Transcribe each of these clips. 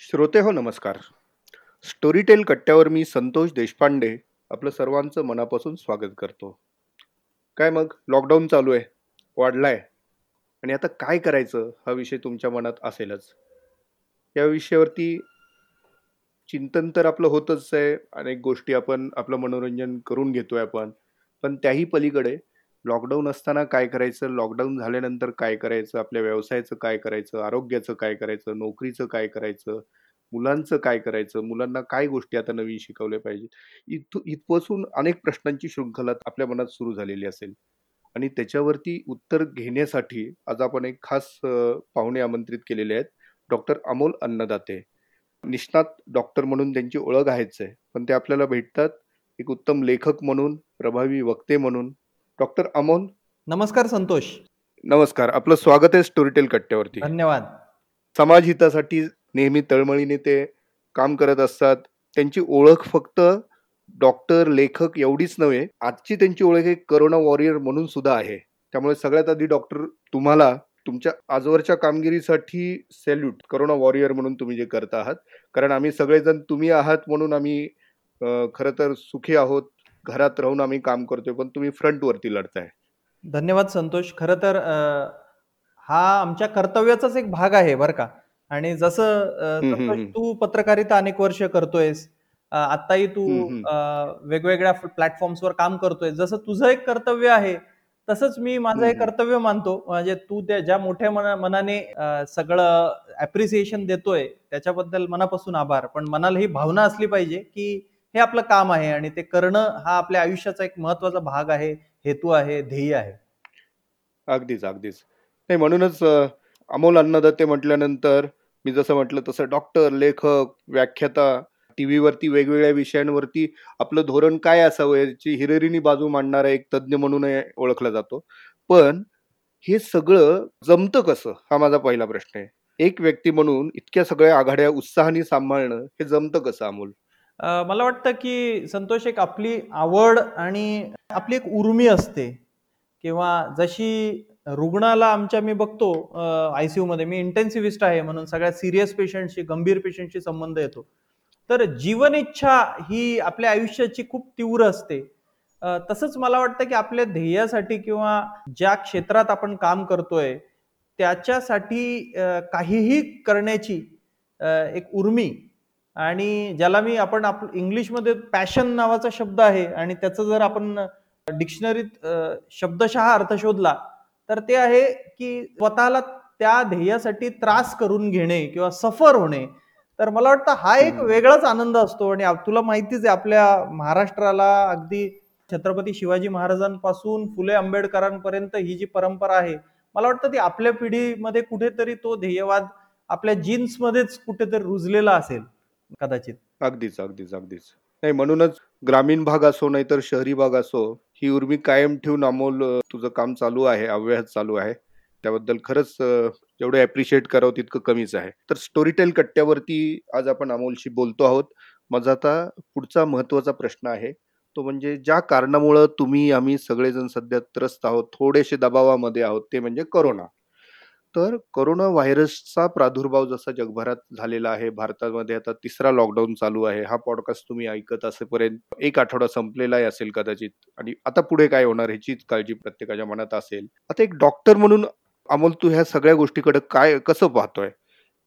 श्रोते हो नमस्कार. स्टोरीटेल कट्ट्यावर मी संतोष देशपांडे आपलं सर्वांचं मनापासून स्वागत करतो. काय मग? लॉकडाऊन चालू आहे. वाढलाय. आणि आता काय करायचं? हा विषय तुमच्या मनात असेलच. या विषयावरती चिंतन तर आपलं होतच आहे. अनेक गोष्टी आपण आपलं मनोरंजन करून घेतो आहे आपण. पण त्याही पलीकडे लॉकडाऊन असताना काय करायचं? लॉकडाऊन झाल्यानंतर काय करायचं? आपल्या व्यवसायाचं काय करायचं? आरोग्याचं काय करायचं? नोकरीचं काय करायचं? मुलांचं काय करायचं? मुलांना काय गोष्टी आता नवीन शिकवल्या पाहिजेत? इथ इथपासून अनेक प्रश्नांची शृंखला आपल्या मनात सुरू झालेली असेल. आणि त्याच्यावरती उत्तर घेण्यासाठी आज आपण एक खास पाहुणे आमंत्रित केलेले आहेत. डॉक्टर अमोल अन्नदाते. निष्णात डॉक्टर म्हणून त्यांची ओळख आहेच आहे. पण ते आपल्याला भेटतात. एक उत्तम लेखक म्हणून प्रभावी वक्ते म्हणून डॉक्टर अमोल. नमस्कार संतोष. नमस्कार. आपलं स्वागत आहे स्टोरीटेल कट्ट्यावरती. धन्यवाद. समाज हितासाठी नेहमी तळमळीने ते काम करत असतात. त्यांची ओळख फक्त डॉक्टर लेखक एवढीच नव्हे आजची त्यांची ओळख एक करोना वॉरियर म्हणून सुद्धा आहे. त्यामुळे सगळ्यात आधी डॉक्टर तुम्हाला तुमच्या आजवरच्या कामगिरीसाठी सॅल्यूट करोना वॉरियर म्हणून तुम्ही जे करत आहात. कारण आम्ही सगळेजण तुम्ही आहात म्हणून आम्ही खरं तर सुखी आहोत. घरात राहून आम्ही काम करतोय पण तुम्ही फ्रंटवरती लढताय. धन्यवाद संतोष. खरं तर हा आमच्या कर्तव्याचाच एक भाग आहे बरं का. आणि जसं. तू पत्रकारिता अनेक वर्ष करतोयस. अ, आत्ताही तू वेगवेगळ्या प्लॅटफॉर्म्सवर काम करतोय जसं तुझं एक कर्तव्य आहे तसंच मी माझं हे हम्म. कर्तव्य मानतो. म्हणजे तू त्या ज्या मोठ्या मना मनाने सगळं अप्रिसिएशन देतोय त्याच्याबद्दल मनापासून आभार. पण मनाला ही भावना असली पाहिजे की हे आपलं काम आहे आणि ते करणं हा आपल्या आयुष्याचा एक महत्त्वाचा भाग आहे हेतू आहे ध्येय आहे. अगदीच अगदीच. नाही म्हणूनच अमोल अन्नदत्ते म्हटल्यानंतर मी जसं म्हटलं तसं डॉक्टर लेखक व्याख्याता टी व्हीवरती वेगवेगळ्या विषयांवरती आपलं धोरण काय असावं याची हिरेरीनी बाजू मांडणारा एक तज्ज्ञ म्हणून ओळखला जातो. पण हे सगळं जमतं कसं? हा माझा पहिला प्रश्न आहे. एक व्यक्ती म्हणून इतक्या सगळ्या आघाड्या उत्साहाने सांभाळणं हे जमतं कसं अमोल? मला वाटतं की संतोष एक आपली आवड आणि आपली एक उर्मी असते. किंवा जशी रुग्णाला आमच्या मी बघतो आय सी मध्ये मी इंटेन्सिव्हिस्ट आहे म्हणून सगळ्या सिरियस पेशंटशी गंभीर पेशंटशी संबंध येतो. तर जीवन इच्छा ही आपल्या आयुष्याची खूप तीव्र असते. तसंच मला वाटतं की आपल्या ध्येयासाठी किंवा ज्या क्षेत्रात आपण काम करतोय त्याच्यासाठी काहीही करण्याची एक उर्मी आणि ज्याला मी आपण आप इंग्लिशमध्ये पॅशन नावाचा शब्द आहे आणि त्याचं जर आपण डिक्शनरीत शब्दशः अर्थ शोधला तर ते आहे की स्वतःला त्या ध्येयासाठी त्रास करून घेणे किंवा सफर होणे तर मला वाटतं हा एक. वेगळाच आनंद असतो आणि तुला माहितीच आहे आपल्या महाराष्ट्राला अगदी छत्रपती शिवाजी महाराजांपासून फुले आंबेडकरांपर्यंत ही जी परंपरा आहे मला वाटतं ती आपल्या पिढीमध्ये कुठेतरी तो ध्येयवाद आपल्या जीन्स मध्येच कुठेतरी रुजलेला असेल कदाचित. अगदीच अगदीच अगदीच. नाही म्हणूनच ग्रामीण भाग असो नाही तर शहरी भाग असो ही उर्मी कायम ठेवून अमोल तुझं काम चालू आहे अव्याहत चालू आहे. त्याबद्दल खरंच जेवढं ॲप्रिशिएट करावं तितकं कमीच आहे. तर स्टोरीटेल कट्ट्यावरती आज आपण अमोलशी बोलतो आहोत. माझा आता पुढचा महत्त्वाचा प्रश्न आहे. तो म्हणजे ज्या कारणामुळं तुम्ही आम्ही सगळेजण सध्या त्रस्त आहोत थोडेसे दबावामध्ये आहोत ते म्हणजे करोना तर कोरोना व्हायरसचा प्रादुर्भाव जसा जगभरात झालेला आहे भारतामध्ये आता तिसरा लॉकडाऊन चालू आहे. हा पॉडकास्ट तुम्ही ऐकत असेपर्यंत एक आठवडा संपलेलाही असेल कदाचित. आणि आता पुढे काय होणार ह्याचीच काळजी प्रत्येकाच्या मनात असेल. आता एक डॉक्टर म्हणून अमोल तू ह्या सगळ्या गोष्टीकडे काय कसं पाहतोय?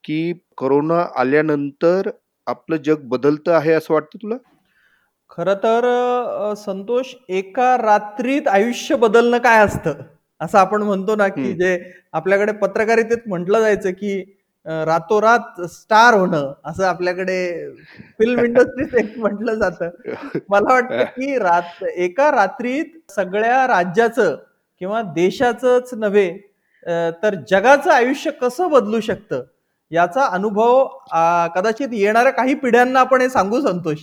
की कोरोना आल्यानंतर आपलं जग बदलतं आहे असं वाटतं तुला? खर तर अ, संतोष एका रात्रीत आयुष्य बदलणं काय असतं? असं आपण म्हणतो ना की. जे आपल्याकडे पत्रकारितेत म्हटलं जायचं की रातोरात स्टार होणं असं आपल्याकडे फिल्म इंडस्ट्रीत एक म्हटलं जातं. मला वाटतं की रात एका रात्रीत सगळ्या राज्याचं किंवा देशाचंच नव्हे तर जगाचं आयुष्य कसं बदलू शकतं? याचा अनुभव कदाचित येणाऱ्या काही पिढ्यांना आपण हे सांगू संतोष.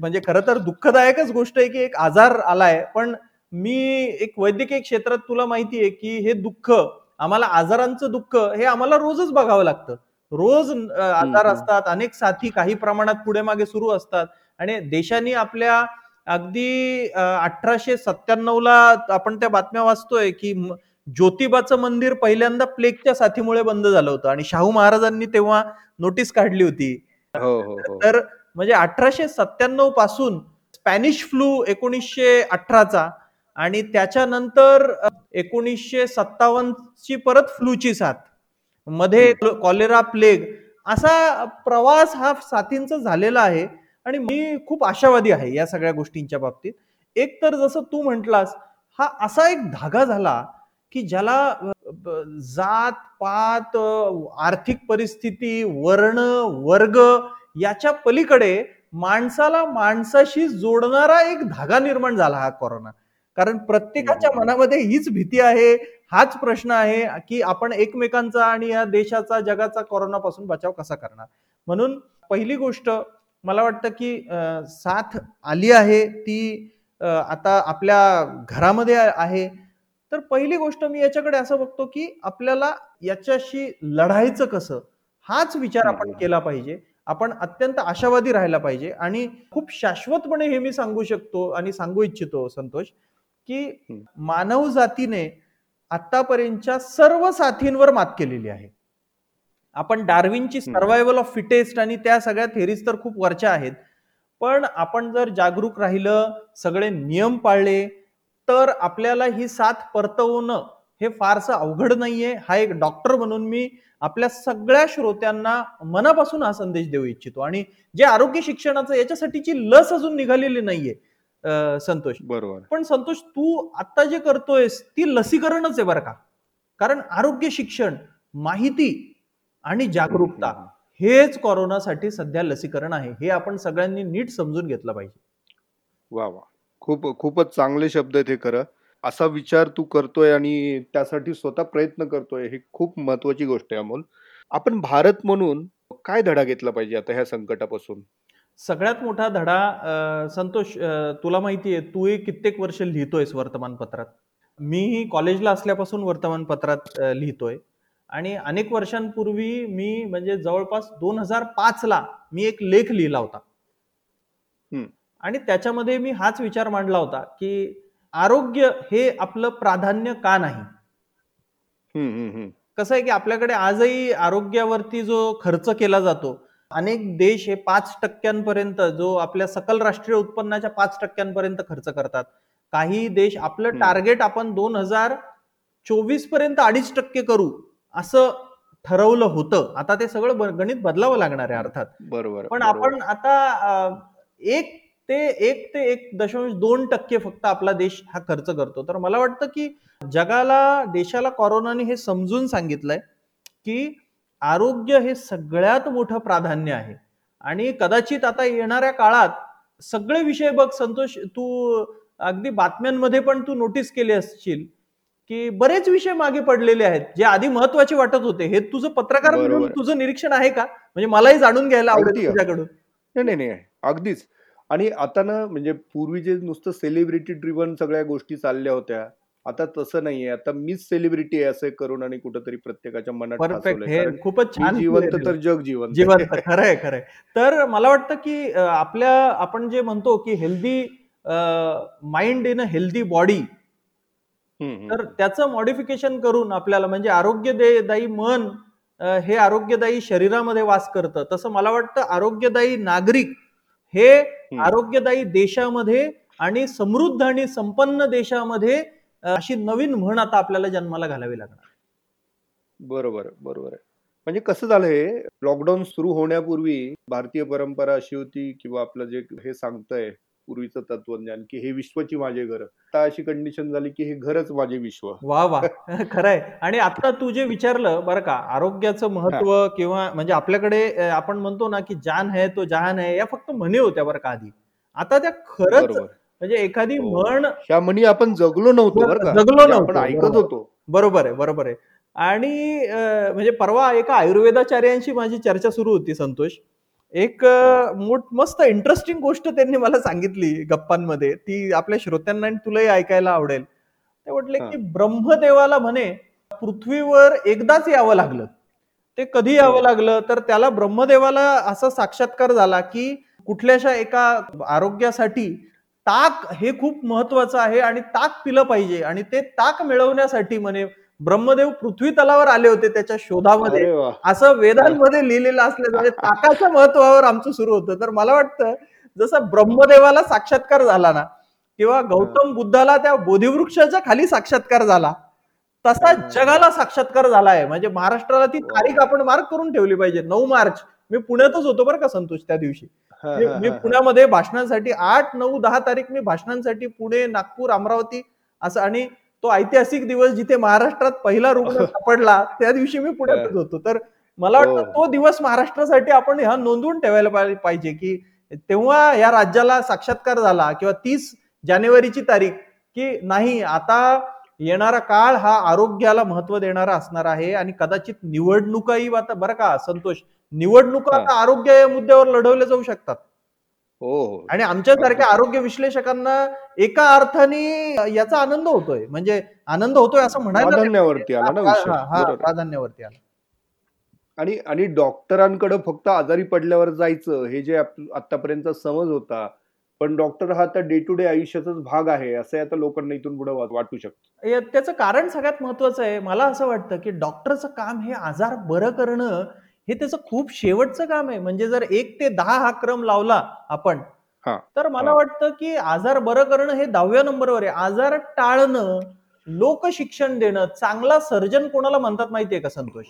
म्हणजे खरं तर दुःखदायकच गोष्ट आहे की एक आजार आलाय पण मी एक वैद्यकीय क्षेत्रात तुला माहिती आहे की हे दुःख आम्हाला आजारांचं दुःख हे आम्हाला रोजच बघावं लागतं. रोज आजार. असतात अनेक साथी काही प्रमाणात पुढे मागे सुरू असतात. आणि देशाने आपल्या अगदी अठराशे सत्त्याण्णव ला आपण त्या बातम्या वाचतोय की ज्योतिबाचं मंदिर पहिल्यांदा प्लेगच्या साथीमुळे बंद झालं होतं. आणि शाहू महाराजांनी तेव्हा नोटीस काढली होती. हो हो हो. तर म्हणजे अठराशे सत्त्याण्णवपासून स्पॅनिश फ्लू एकोणीसशे अठराचा आणि त्याच्यानंतर एकोणीसशे सत्तावन्नची परत फ्लूची साथ. मध्ये कॉलेरा प्लेग असा प्रवास हा साथींचा झालेला आहे आणि मी खूप आशावादी आहे या सगळ्या गोष्टींच्या बाबतीत. एक तर जसं तू म्हटलास हा असा एक धागा झाला की ज्याला जात पात आर्थिक परिस्थिती वर्ण वर्ग याच्या पलीकडे माणसाला माणसाशी जोडणारा एक धागा निर्माण झाला हा कोरोना कारण प्रत्येकाच्या. मनामध्ये हीच भीती आहे हाच प्रश्न आहे की आपण एकमेकांचा आणि या देशाचा जगाचा कोरोनापासून बचाव कसा करणार? म्हणून पहिली गोष्ट मला वाटतं की साथ आली आहे ती आता आपल्या घरामध्ये आहे. तर पहिली गोष्ट मी याच्याकडे असं बघतो की आपल्याला याच्याशी लढायचं कसं? हाच विचार आपण. केला पाहिजे. आपण अत्यंत आशावादी राहायला पाहिजे. आणि खूप शाश्वतपणे हे मी सांगू शकतो आणि सांगू इच्छितो संतोष की. मानव जातीने आतापर्यंतच्या सर्व साथींवर मात केलेली आहे आपण डार्विनची. सर्वायवल ऑफ फिटेस्ट आणि त्या सगळ्या थेरीज तर खूप वरच्या आहेत पण आपण जर जागरूक राहिलं सगळे नियम पाळले तर आपल्याला ही साथ परतवणं हे फारसं अवघड नाहीये हा एक डॉक्टर म्हणून मी आपल्या सगळ्या श्रोत्यांना मनापासून हा संदेश देऊ इच्छितो आणि जे आरोग्य शिक्षणाचं याच्यासाठीची लस अजून निघालेली नाहीये संतोष. बरोबर. पण संतोष तू आता जे करतोयस ती लसीकरणच आहे बरं का. कारण आरोग्य शिक्षण माहिती आणि जागरूकता. हेच कोरोनासाठी सध्या लसीकरण आहे. हे आपण सगळ्यांनी नीट समजून घेतलं पाहिजे. वा वा. खूप खूपच चांगले शब्द आहेत हे खरं. असा विचार तू करतोय आणि त्यासाठी स्वतः प्रयत्न करतोय ही खूप महत्वाची गोष्ट आहे अमोल. आपण भारत म्हणून काय धडा घेतला पाहिजे आता ह्या संकटापासून? सगळ्यात मोठा धडा संतोष तुला माहिती आहे तूही कित्येक वर्ष लिहितोयस वर्तमानपत्रात मीही कॉलेजला असल्यापासून वर्तमानपत्रात लिहितोय आणि अनेक वर्षांपूर्वी मी म्हणजे जवळपास दोन हजार पाच ला मी एक लेख लिहिला होता. आणि त्याच्यामध्ये मी हाच विचार मांडला होता की आरोग्य हे आपलं प्राधान्य का नाही. कसं आहे की आपल्याकडे आजही आरोग्यावरती जो खर्च केला जातो अनेक देश हे पाच टक्क्यांपर्यंत जो आपल्या सकल राष्ट्रीय उत्पन्नाच्या पाच टक्क्यांपर्यंत खर्च करतात काही देश आपलं. टार्गेट आपण दोन हजार चोवीसपर्यंत अडीच टक्के करू असं ठरवलं होतं आता ते सगळं गणित बदलावं लागणार आहे अर्थात बरोबर पण. आपण आता एक ते एक ते एक दशांश दोन टक्के फक्त आपला देश हा खर्च करतो तर मला वाटतं की जगाला देशाला कोरोनाने हे समजून सांगितलंय की आरोग्य हे सगळ्यात मोठं प्राधान्य आहे. आणि कदाचित आता येणाऱ्या काळात सगळे विषय बघ संतोष तू अगदी बातम्यांमध्ये पण तू नोटीस केले असशील की बरेच विषय मागे पडलेले आहेत जे आधी महत्त्वाचे वाटत होते. हे तुझं पत्रकार म्हणून. तुझं निरीक्षण आहे का? म्हणजे मलाही जाणून घ्यायला आवडेल. तुझ्याकडून. नाही नाही नाही. अगदीच. आणि आता ना म्हणजे पूर्वी जे नुसतं सेलिब्रिटी ड्रिव्हन सगळ्या गोष्टी चालल्या होत्या आता तसं नाहीये आता मीच सेलिब्रिटी आहे असं करून आणि कुठंतरी प्रत्येकाच्या मनात परफेक्ट. हे कारण खूपच मी छान जिवंत. तर जग जिवंत जिवंत खरंय खरंय तर मला वाटतं की अं, आपल्या आपण जे म्हणतो की healthy mind in a healthy body हम्म, हम्म. तर त्याचं मॉडिफिकेशन करून आपल्याला म्हणजे आरोग्यदायी मन अं, हे आरोग्यदायी शरीरामध्ये वास करतं तसं मला वाटतं आरोग्यदायी नागरिक हे आरोग्यदायी देशामध्ये आणि समृद्ध आणि संपन्न देशामध्ये अशी नवीन म्हण आता आपल्याला जन्माला घालावी लागणार. बरोबर बरोबर आहे. म्हणजे कसं झालंय लॉकडाऊन सुरू होण्यापूर्वी भारतीय परंपरा अशी होती किंवा आपलं जे हे सांगतंय पूर्वीचं तत्वज्ञान की हे विश्वची माझे घर. आता अशी कंडिशन झाली की हे घरच माझे विश्व. वा वा. खरंय. आणि आता तू जे विचारलं बरं का आरोग्याचं महत्त्व किंवा म्हणजे आपल्याकडे आपण म्हणतो ना की जान है तो जहान है या फक्त म्हणी होत्या बरं का आधी. आता त्या खरंच म्हणजे एखादी हो. म्हण ह्या म्हणी आपण जगलो नव्हतो बरं का. जगलो म्हणजे नव्हतो, आपण ऐकत. होतो. बरोबर आहे बरोबर आहे. आणि म्हणजे परवा एका आयुर्वेदाचार्यांशी माझी चर्चा सुरू होती संतोष. एक मोठ मस्त इंटरेस्टिंग गोष्ट त्यांनी मला सांगितली गप्पांमध्ये. ती आपल्या श्रोत्यांना आणि तुलाही ऐकायला आवडेल. ते म्हटले. की ब्रह्मदेवाला म्हणे पृथ्वीवर एकदाच यावं लागलं. ते कधी यावं हो. लागलं? तर त्याला ब्रह्मदेवाला असा साक्षात्कार झाला की कुठल्याशा एका आरोग्यासाठी ताक हे खूप महत्वाचं आहे आणि ताक पिलं पाहिजे. आणि ते ताक मिळवण्यासाठी म्हणे ब्रह्मदेव पृथ्वी तलावर आले होते त्याच्या शोधामध्ये. असं वेदांमध्ये लिहिलेलं असल्याचं म्हणजे ताकाच्या महत्वावर आमचं सुरू होतं. तर मला वाटतं जसं ब्रह्मदेवाला साक्षात्कार झाला ना किंवा गौतम बुद्धाला त्या बोधिवृक्षाच्या खाली साक्षात्कार झाला तसा. जगाला साक्षात्कार झालाय. म्हणजे महाराष्ट्राला ती. तारीख आपण मार्क करून ठेवली पाहिजे. नऊ मार्च. मी पुण्यातच होतो बरं का संतोष त्या दिवशी. मी. पुण्यामध्ये भाषणांसाठी आठ नऊ दहा तारीख मी भाषणांसाठी पुणे नागपूर अमरावती असं आणि तो ऐतिहासिक दिवस जिथे महाराष्ट्रात पहिला रुग्ण सापडला त्या दिवशी मी पुण्यातच होतो तर मला वाटतं हो. तो दिवस महाराष्ट्रासाठी आपण ह्या नोंदवून ठेवायला पाहि- पाहिजे की तेव्हा या राज्याला साक्षात्कार झाला किंवा तीस जानेवारीची तारीख की नाही आता येणारा काळ हा आरोग्याला महत्त्व देणारा असणार आहे आणि कदाचित निवडणुकाही आता बरं का संतोष निवडणुका. आता आरोग्य या मुद्द्यावर लढवल्या जाऊ शकतात. हो हो. आणि आमच्यासारख्या आरोग्य विश्लेषकांना एका अर्थाने याचा आनंद होतोय. म्हणजे आनंद होतोय असं म्हणायला प्राधान्यावरती आला ना. प्राधान्यावरती आला. आणि आणि डॉक्टरांकडे फक्त आजारी पडल्यावर जायचं हे जे आतापर्यंत समज होता पण डॉक्टर हा आता डे टू डे आयुष्याचाच भाग आहे असं आता लोकांना इथून पुढे वाटू शकतं. त्याचं कारण सगळ्यात महत्वाचं आहे. मला असं वाटतं की डॉक्टरचं काम हे आजार बरं करणं हे त्याचं खूप शेवटचं काम आहे म्हणजे जर एक ते दहा हा क्रम लावला आपण. तर मला. वाटतं की आजार बरं करणं हे दहाव्या नंबरवर आहे आजार टाळणं लोकशिक्षण देणं चांगला सर्जन कोणाला म्हणतात माहितीये का संतोष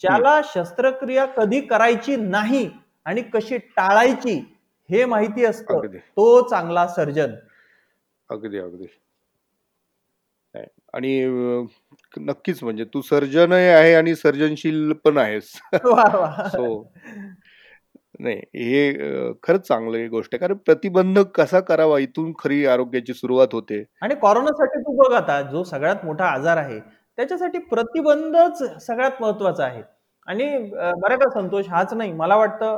ज्याला शस्त्रक्रिया कधी करायची नाही आणि कशी टाळायची हे माहिती असतं तो चांगला सर्जन अगदी अगदी. आणि नक्कीच म्हणजे तू सर्जनही आहे आणि सर्जनशील पण आहेस. सो नाही हे खरंच चांगलं गोष्ट आहे. कारण प्रतिबंध कसा करावा इथून खरी आरोग्याची सुरुवात होते. आणि कोरोनासाठी तू बघ आता जो सगळ्यात मोठा आजार आहे त्याच्यासाठी प्रतिबंधच सगळ्यात महत्त्वाचा आहे. आणि बरं का संतोष हाच नाही. मला वाटतं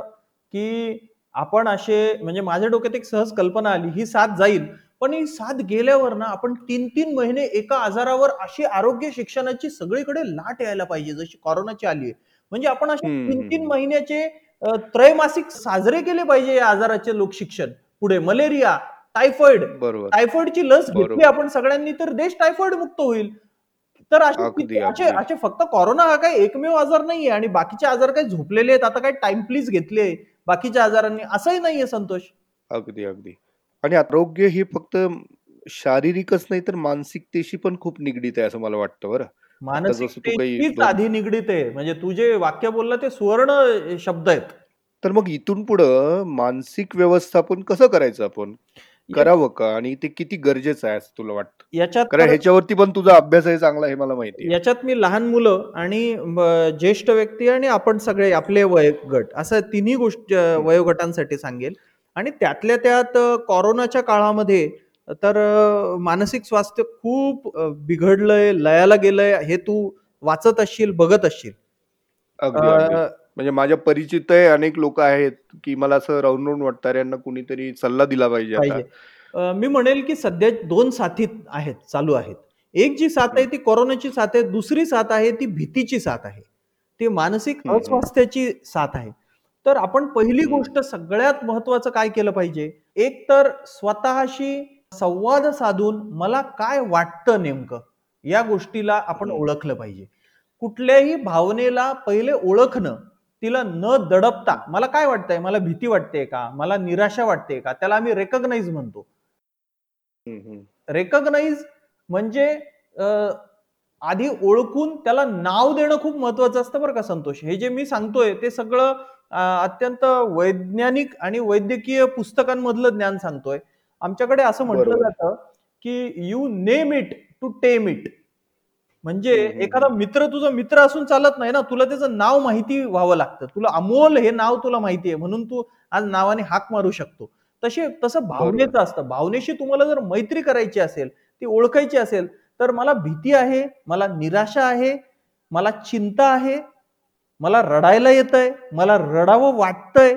की आपण असे म्हणजे माझ्या डोक्यात एक सहज कल्पना आली ही साथ जाईल. पण ही साथ गेल्यावर ना आपण तीन तीन महिने एका आजारावर अशी आरोग्य शिक्षणाची सगळीकडे लाट यायला पाहिजे जशी कोरोनाची आली आहे. म्हणजे आपण असे तीन तीन. महिन्याचे त्रैमासिक साजरे केले पाहिजे या आजाराचे लोकशिक्षण पुढे मलेरिया टायफॉइड बरोबर. टायफॉइडची लस घेतली. आपण सगळ्यांनी तर देश टायफॉइड मुक्त होईल. तर. असे फक्त कोरोना हा काही एकमेव आजार नाहीये आणि बाकीचे आजार काही झोपलेले आहेत. आता काही टाइम प्लीज घेतले बाकीच्या आजारांनी असंही नाहीये संतोष. अगदी अगदी. आणि आरोग्य हे फक्त शारीरिकच नाही तर मानसिकतेशी पण खूप निगडीत आहे असं मला वाटतं बरं. जसं तू काही मानसिकतेचीच दोन- आधी निगडीत आहे. म्हणजे तू जे वाक्य बोलला ते सुवर्ण शब्द आहेत. तर मग इथून पुढं मानसिक व्यवस्थापन कसं करायचं आपण? करावं का? आणि ते किती गरजेचं आहे असं तुला वाटतं? याच्यात कारण तर- ह्याच्यावरती पण तुझा अभ्यास आहे चांगला हे मला माहिती आहे. याच्यात मी लहान मुलं आणि ज्येष्ठ व्यक्ती आणि आपण सगळे आपले वयोगट असं तिन्ही गोष्ट वयोगटांसाठी सांगेल. आणि त्यातल्या त्यात कोरोनाच्या काळामध्ये तर मानसिक स्वास्थ्य खूप बिघडलंय लयाला गेलंय हे तू वाचत असशील बघत असशील. म्हणजे माझ्या परिचित आहे अनेक लोक आहेत की मला असं राहून राहून वाटतं यांना कुणीतरी सल्ला दिला पाहिजे मी म्हणेल की सध्या दोन साथी आहेत चालू आहेत. एक जी साथ आहे ती कोरोनाची साथ आहे दुसरी साथ आहे ती भीतीची साथ आहे. ती मानसिक. अस्वास्थ्याची साथ आहे. तर आपण पहिली. गोष्ट सगळ्यात महत्वाचं काय केलं पाहिजे? एक तर स्वतःशी संवाद साधून मला काय वाटतं नेमकं या गोष्टीला आपण. ओळखलं पाहिजे. कुठल्याही भावनेला पहिले ओळखणं तिला न दडपता मला काय वाटतंय? मला भीती वाटते का? मला निराशा वाटते का? त्याला आम्ही रेकग्नाइज म्हणतो. रेकग्नाइज म्हणजे आधी ओळखून त्याला नाव देणं खूप महत्वाचं असतं बरं का संतोष. हे जे मी सांगतोय ते सगळं अत्यंत वैज्ञानिक आणि वैद्यकीय पुस्तकांमधलं ज्ञान सांगतोय. आमच्याकडे असं म्हटलं. जातं की you name it to tame it म्हणजे एखादा मित्र तुझा मित्र असून चालत नाही ना तुला त्याचं नाव माहिती व्हावं लागतं. तुला अमोल हे नाव तुला माहिती आहे म्हणून तू आज नावाने हाक मारू शकतो. तसे तसं भावनेचं असतं. भावनेशी तुम्हाला जर मैत्री करायची असेल ती ओळखायची असेल तर मला भीती आहे मला निराशा आहे मला चिंता आहे मला रडायला येत आहे मला रडावं वाटतंय.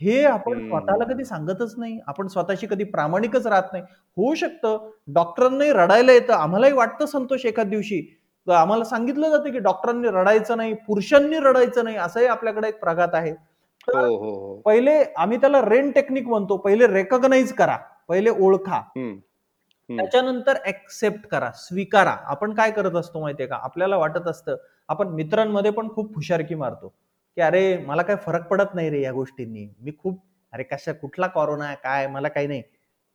हे आपण. स्वतःला कधी सांगतच नाही. आपण स्वतःशी कधी प्रामाणिकच राहत नाही. होऊ शकतं. डॉक्टरांनाही रडायला येतं. आम्हालाही वाटतं संतोष एखाद दिवशी. तर आम्हाला सांगितलं जातं की डॉक्टरांनी रडायचं नाही पुरुषांनी रडायचं नाही असंही आपल्याकडे एक प्रघात आहे. हो हो हो. पहिले आम्ही त्याला रेन टेक्निक म्हणतो. पहिले रेकग्नाइज करा. पहिले ओळखा. त्याच्यानंतर ऍक्सेप्ट करा स्वीकारा. आपण काय करत असतो माहितीये का? आपल्याला वाटत असतं आपण मित्रांमध्ये पण खूप हुशारकी मारतो. की अरे मला काय फरक पडत नाही रे या गोष्टींनी. मी खूप अरे कशा कुठला कोरोना आहे काय मला काही नाही.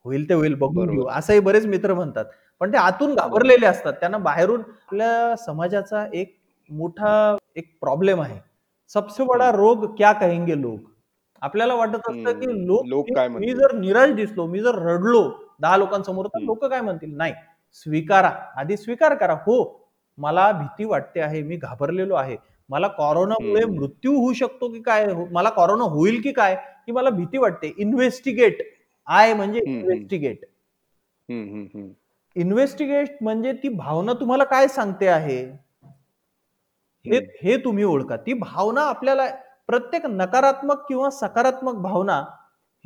होईल ते होईल बघून. घेऊ. असंही बरेच मित्र म्हणतात. पण ते आतून घाबरलेले असतात. त्यांना बाहेरून आपल्या समाजाचा एक मोठा एक प्रॉब्लेम आहे. सबसे बडा रोग क्या कहेंगे लोग आपल्याला वाटत असतं की. लोक लोक मी- काय मी म्हणतील? जर निराश दिसलो मी जर रडलो दहा लोकांसमोर तर. लोक काय म्हणतील? नाही स्वीकारा. आधी स्वीकार करा. हो मला भीती वाटते आहे मी घाबरलेलो आहे. मला कोरोनामुळे. मृत्यू होऊ शकतो की काय? हो- मला कोरोना होईल की काय? ही मला भीती वाटते. इन्व्हेस्टिगेट आय म्हणजे. इन्व्हेस्टिगेट. इन्व्हेस्टिगेट म्हणजे ती भावना तुम्हाला काय सांगते आहे? हे. हे तुम्ही ओळखा. ती भावना आपल्याला प्रत्येक नकारात्मक किंवा सकारात्मक भावना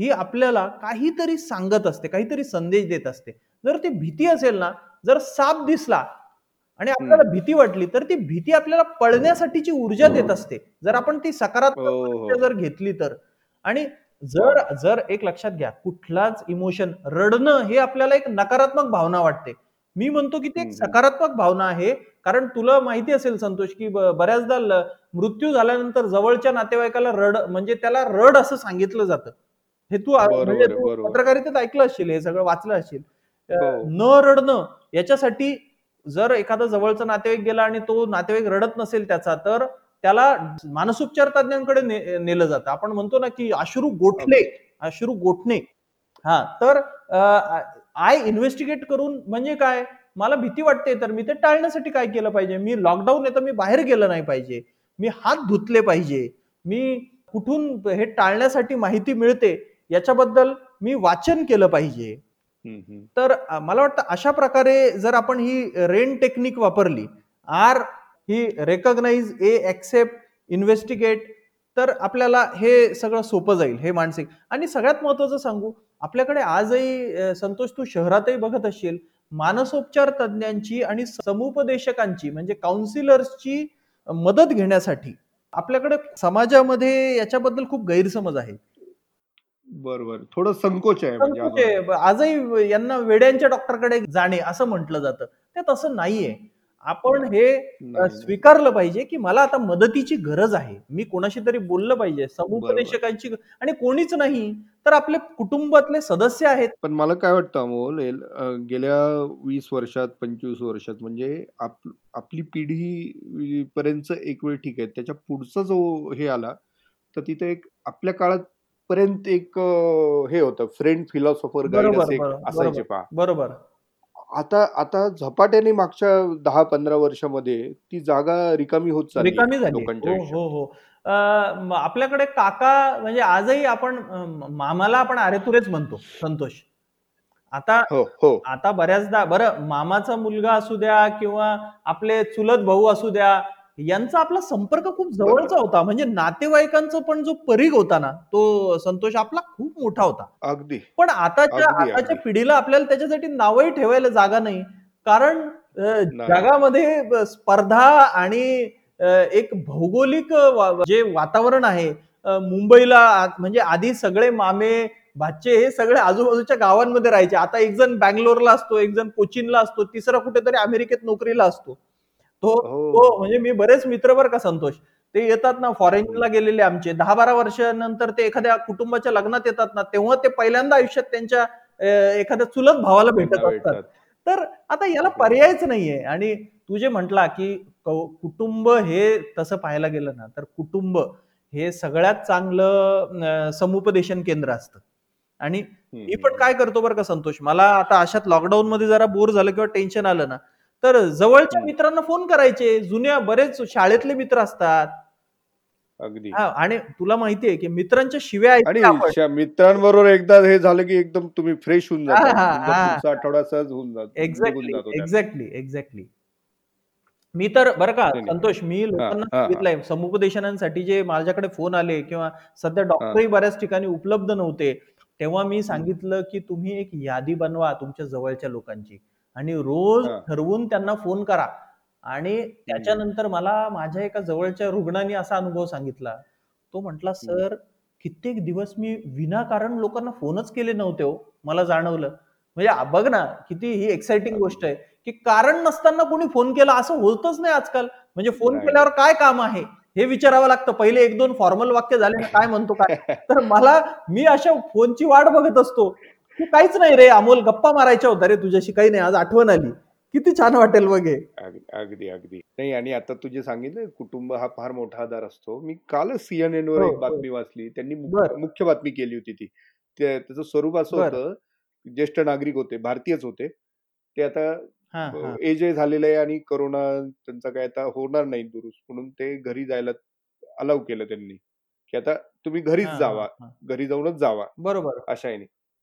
ही आपल्याला काहीतरी सांगत असते काहीतरी संदेश देत असते. जर ती भीती असेल ना जर साप दिसला आणि आपल्याला भीती वाटली तर ती भीती आपल्याला पळण्यासाठीची ऊर्जा देत असते. जर आपण ती सकारात्मक हो, हो. जर घेतली तर. आणि जर जर एक लक्षात घ्या कुठलाच इमोशन रडणं हे आपल्याला एक नकारात्मक भावना वाटते. मी म्हणतो की ती एक. सकारात्मक भावना आहे कारण तुला माहिती असेल संतोष की बऱ्याचदा मृत्यू झाल्यानंतर जवळच्या नातेवाईकाला रड म्हणजे त्याला रड असं सांगितलं जातं. हे तू म्हणजे. पत्रकारितेत ऐकलं असशील हे सगळं वाचलं असशील अं, हो. न रडणं याच्यासाठी जर एखादा जवळचा नातेवाईक गेला आणि तो नातेवाईक रडत नसेल त्याचा तर त्याला मानसोपचार तज्ञांकडे नेलं जातं. आपण म्हणतो ना की अश्रू गोठले अश्रू गोठणे. हा तर आय इन्व्हेस्टिगेट करून म्हणजे काय? मला भीती वाटते तर मी ते टाळण्यासाठी काय केलं पाहिजे? मी लॉकडाऊन आहे तर मी बाहेर गेलं नाही पाहिजे. मी हात धुतले पाहिजे. मी कुठून हे टाळण्यासाठी माहिती मिळते? याच्याबद्दल मी वाचन केलं पाहिजे. तर मला वाटतं अशा प्रकारे जर आपण ही रेन टेक्निक वापरली आर ही रेकग्नाइज ए ऍक्सेप्ट इन्व्हेस्टिगेट तर आपल्याला हे सगळं सोपं जाईल हे मानसिक. आणि सगळ्यात महत्वाचं सांगू आपल्याकडे आजही संतोष तू शहरातही बघत असशील मानसोपचार तज्ज्ञांची आणि समुपदेशकांची म्हणजे काउन्सिलर्सची मदत घेण्यासाठी आपल्याकडे समाजामध्ये याच्याबद्दल खूप गैरसमज आहे बरोबर. थोडं संकोच आहे म्हणजे. आजही. यांना वेड्यांच्या डॉक्टरकडे जाणे असं म्हटलं जातं. ते तसं नाहीये. आपण हे. स्वीकारलं पाहिजे की मला आता मदतीची गरज आहे. मी कोणाशी तरी बोललं पाहिजे. समुपदेशकांची आणि कोणीच नाही तर आपले कुटुंबातले सदस्य आहेत. पण मला काय वाटतं अमोल गेल्या वीस वर्षात पंचवीस वर्षात म्हणजे आप, आपली पिढी पर्यंत एक वेळ ठीक आहे. त्याच्या पुढचा जो हे आला तर तिथे एक आपल्या काळात पर्यंत एक हे होतं फ्रेंड फिलॉसॉफर गाईड असे असायचे पहा. बरोबर आता आता झपाट्याने मागच्या दहा पंधरा वर्षामध्ये ती जागा रिकामी होत चालली रिकामी झाली हो हो हो. आपल्याकडे काका म्हणजे आजही आपण मामाला आपण अरेतुरेच म्हणतो संतोष. आता हो हो. आता बऱ्याचदा बरं मामाचा मुलगा असू द्या किंवा आपले चुलत भाऊ असू द्या यांचा आपला संपर्क खूप जवळचा होता. म्हणजे नातेवाईकांचा पण जो परीघ होता ना तो संतोष आपला खूप मोठा होता. अगदी. पण आताच्या आताच्या. पिढीला आपल्याला त्याच्यासाठी नावही ठेवायला जागा नाही. कारण. जगामध्ये स्पर्धा आणि एक भौगोलिक जे वातावरण आहे मुंबईला म्हणजे आधी सगळे मामे भाचे हे सगळे आजूबाजूच्या गावांमध्ये राहायचे. आता एक जण बँगलोरला असतो एक जण कोचिनला असतो तिसरा कुठेतरी अमेरिकेत नोकरीला असतो. तो हो. तो म्हणजे मी बरेच मित्र बरं का संतोष ते येतात ना फॉरेनला गेलेले आमचे दहा बारा वर्षानंतर ते एखाद्या कुटुंबाच्या लग्नात येतात ना तेव्हा ते पहिल्यांदा आयुष्यात त्यांच्या एखाद्या चुलत भावाला भेटत असतात. तर आता याला पर्यायच नाहीये. आणि तू जे म्हटला की कुटुंब हे तसं पाहायला गेलं ना तर कुटुंब हे सगळ्यात चांगलं समुपदेशन केंद्र असतं. आणि मी पण काय करतो बरं का संतोष मला आता अशात लॉकडाऊन मध्ये जरा बोर झालं किंवा टेन्शन आलं ना तर जवळच्या. मित्रांना फोन करायचे जुन्या बरेच शाळेतले मित्र असतात अगदी हा, आणि तुला माहितीये की मित्रांच्या शिव्या आणि. शा- मित्रांबरोबर एकदा हे झालं की एकदम तुम्ही फ्रेश होऊन जाता हा, हा. पुढचा आठवडा सहज होऊन जातो निघून एक्झॅक्टली जातो त्यात. एक्झॅक्टली एक्झॅक्टली मी तर बरं का नाही, नाही. संतोष मी लोकांना हा, हा. सांगितलंय समुपदेशनांसाठी जे माझ्याकडे फोन आले किंवा सध्या डॉक्टरही बऱ्याच ठिकाणी उपलब्ध नव्हते तेव्हा मी सांगितलं की तुम्ही एक यादी बनवा तुमच्या जवळच्या लोकांची आणि रोज हा. ठरवून त्यांना फोन करा. आणि त्याच्यानंतर मला माझ्या एका जवळच्या रुग्णाने असा अनुभव सांगितला. तो म्हटला सर कित्येक दिवस मी विनाकारण लोकांना फोनच केले नव्हते हो मला जाणवलं. म्हणजे आ- बघ ना किती ही एक्साइटिंग गोष्ट आहे की कारण नसताना कोणी फोन केला असं होतच नाही आजकाल. म्हणजे फोन नाही. केल्यावर काय काम आहे? हे विचारावं लागतं. पहिले एक दोन फॉर्मल वाक्य झाले ना काय म्हणतो काय? तर मला मी अशा फोनची वाट बघत असतो. की काहीच नाही रे अमोल गप्पा मारायच्या होत्या रे तुझ्याशी. काही नाही आज आठवण आली. किती छान वाटेल हे. अग- अगदी अगदी. नाही आणि आता तुझे सांगितलं कुटुंब हा फार मोठा आधार असतो. मी कालच सीएनएन वर हो, एक हो. बातमी वाचली. त्यांनी. मुख्य बातमी केली होती ती. त्या- त्याचं स्वरूप असं. होतं ज्येष्ठ नागरिक होते भारतीयच होते. ते आता हा हा. एज झालेलं आहे आणि करोना त्यांचा काय आता होणार नाही दुरुस्त. म्हणून ते घरी जायला अलाव केलं त्यांनी. की आता तुम्ही घरीच हा, जावा. हा. घरी जाऊनच जावा. बरोबर. अशा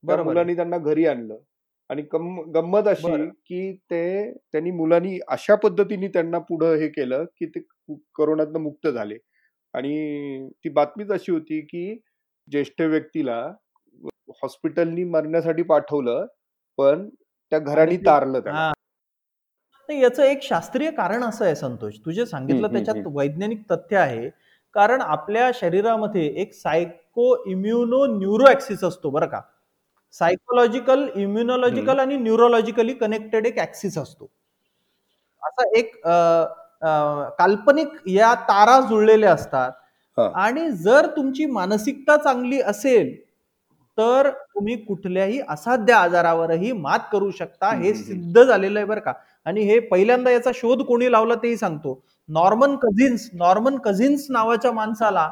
त्या. मुलांनी त्यांना घरी आणलं. आणि गम- गंमत अशी. की ते त्यांनी मुलांनी अशा पद्धतीने त्यांना पुढं हे केलं की ते करोनातनं मुक्त झाले. आणि ती बातमीच अशी होती की ज्येष्ठ व्यक्तीला हॉस्पिटलनी मरण्यासाठी पाठवलं पण त्या घराने तारलं त्याला. नाही याचं एक शास्त्रीय कारण असं आहे संतोष. तुझे सांगितलं त्याच्यात वैज्ञानिक तथ्य आहे. कारण आपल्या शरीरामध्ये एक सायको इम्युनो न्यूरो ऍक्सिस असतो बरं का. सायकोलॉजिकल इम्युनॉलॉजिकल आणि न्यूरोलॉजिकली कनेक्टेड एक ऍक्सिस असतो. असा एक काल्पनिक या तारा जुळलेल्या असतात. आणि जर तुमची मानसिकता चांगली असेल तर तुम्ही कुठल्याही असाध्य आजारावरही मात करू शकता. हे सिद्ध झालेलं आहे बरं का. आणि हे पहिल्यांदा याचा शोध कोणी लावला तेही सांगतो. नॉर्मन कझिन्स नॉर्मन कझिन्स नावाच्या माणसाला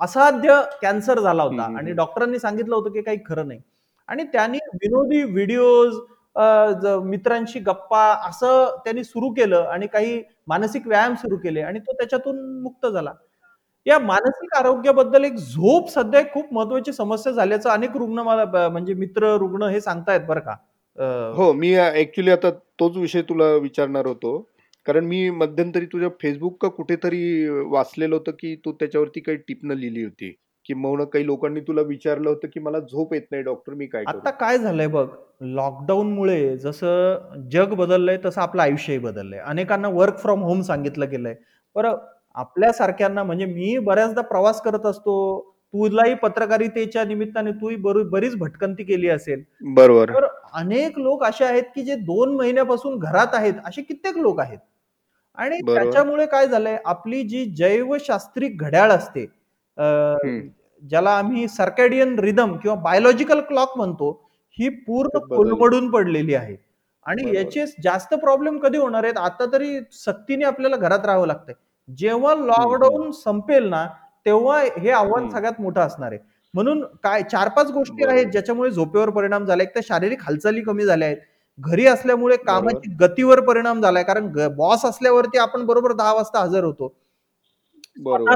असाध्य कॅन्सर झाला होता. आणि. डॉक्टरांनी सांगितलं होतं की काही खरं नाही. आणि त्यांनी विनोदी व्हिडिओज मित्रांशी गप्पा असं त्यांनी सुरू केलं आणि काही मानसिक व्यायाम सुरू केले आणि तो त्याच्यातून मुक्त झाला. या मानसिक आरोग्याबद्दल एक झोप सध्या खूप महत्वाची समस्या झाल्याचं अनेक रुग्ण मला म्हणजे मित्र रुग्ण हे सांगतायत बरं का. हो मी ऍक्च्युली आता तोच विषय तुला विचारणार होतो. कारण मी मध्यंतरी तुझ्या फेसबुक का कुठेतरी वाचलेलं होतं की तू त्याच्यावरती काही टिपणं लिहिली होती. की मौन काही लोकांनी तुला विचारलं होतं की मला झोप येत नाही डॉक्टर मी काय आता काय झालंय बघ लॉकडाऊनमुळे जसं जग बदललंय तसं आपलं आयुष्यही बदललंय. अनेकांना वर्क फ्रॉम होम सांगितलं गेलंय. बरं आपल्यासारख्यांना म्हणजे मी बऱ्याचदा प्रवास करत असतो तुलाही पत्रकारितेच्या निमित्ताने तूही बरी- बरीच भटकंती केली असेल. बरोबर. तर अनेक लोक असे आहेत की जे दोन महिन्यापासून घरात आहेत असे कित्येक लोक आहेत. आणि. त्याच्यामुळे काय झालंय आपली जी जैवशास्त्रिक घड्याळ असते. ज्याला आम्ही सर्कॅडियन रिदम किंवा बायोलॉजिकल क्लॉक म्हणतो ही पूर्ण. कोलमडून पडलेली आहे. आणि. याचे जास्त प्रॉब्लेम कधी होणार आहेत आता तरी सक्तीने आपल्याला घरात राहावं लागतंय. जेव्हा लॉकडाऊन संपेल ना तेव्हा हे आव्हान. सगळ्यात मोठं असणार आहे. म्हणून काय चार पाच गोष्टी. आहेत ज्याच्यामुळे झोपेवर परिणाम झाला. एक तर शारीरिक हालचाली कमी झाल्या आहेत. घरी असल्यामुळे कामाची गतीवर परिणाम झालाय. कारण बॉस असल्यावरती आपण बरोबर दहा वाजता हजर होतो.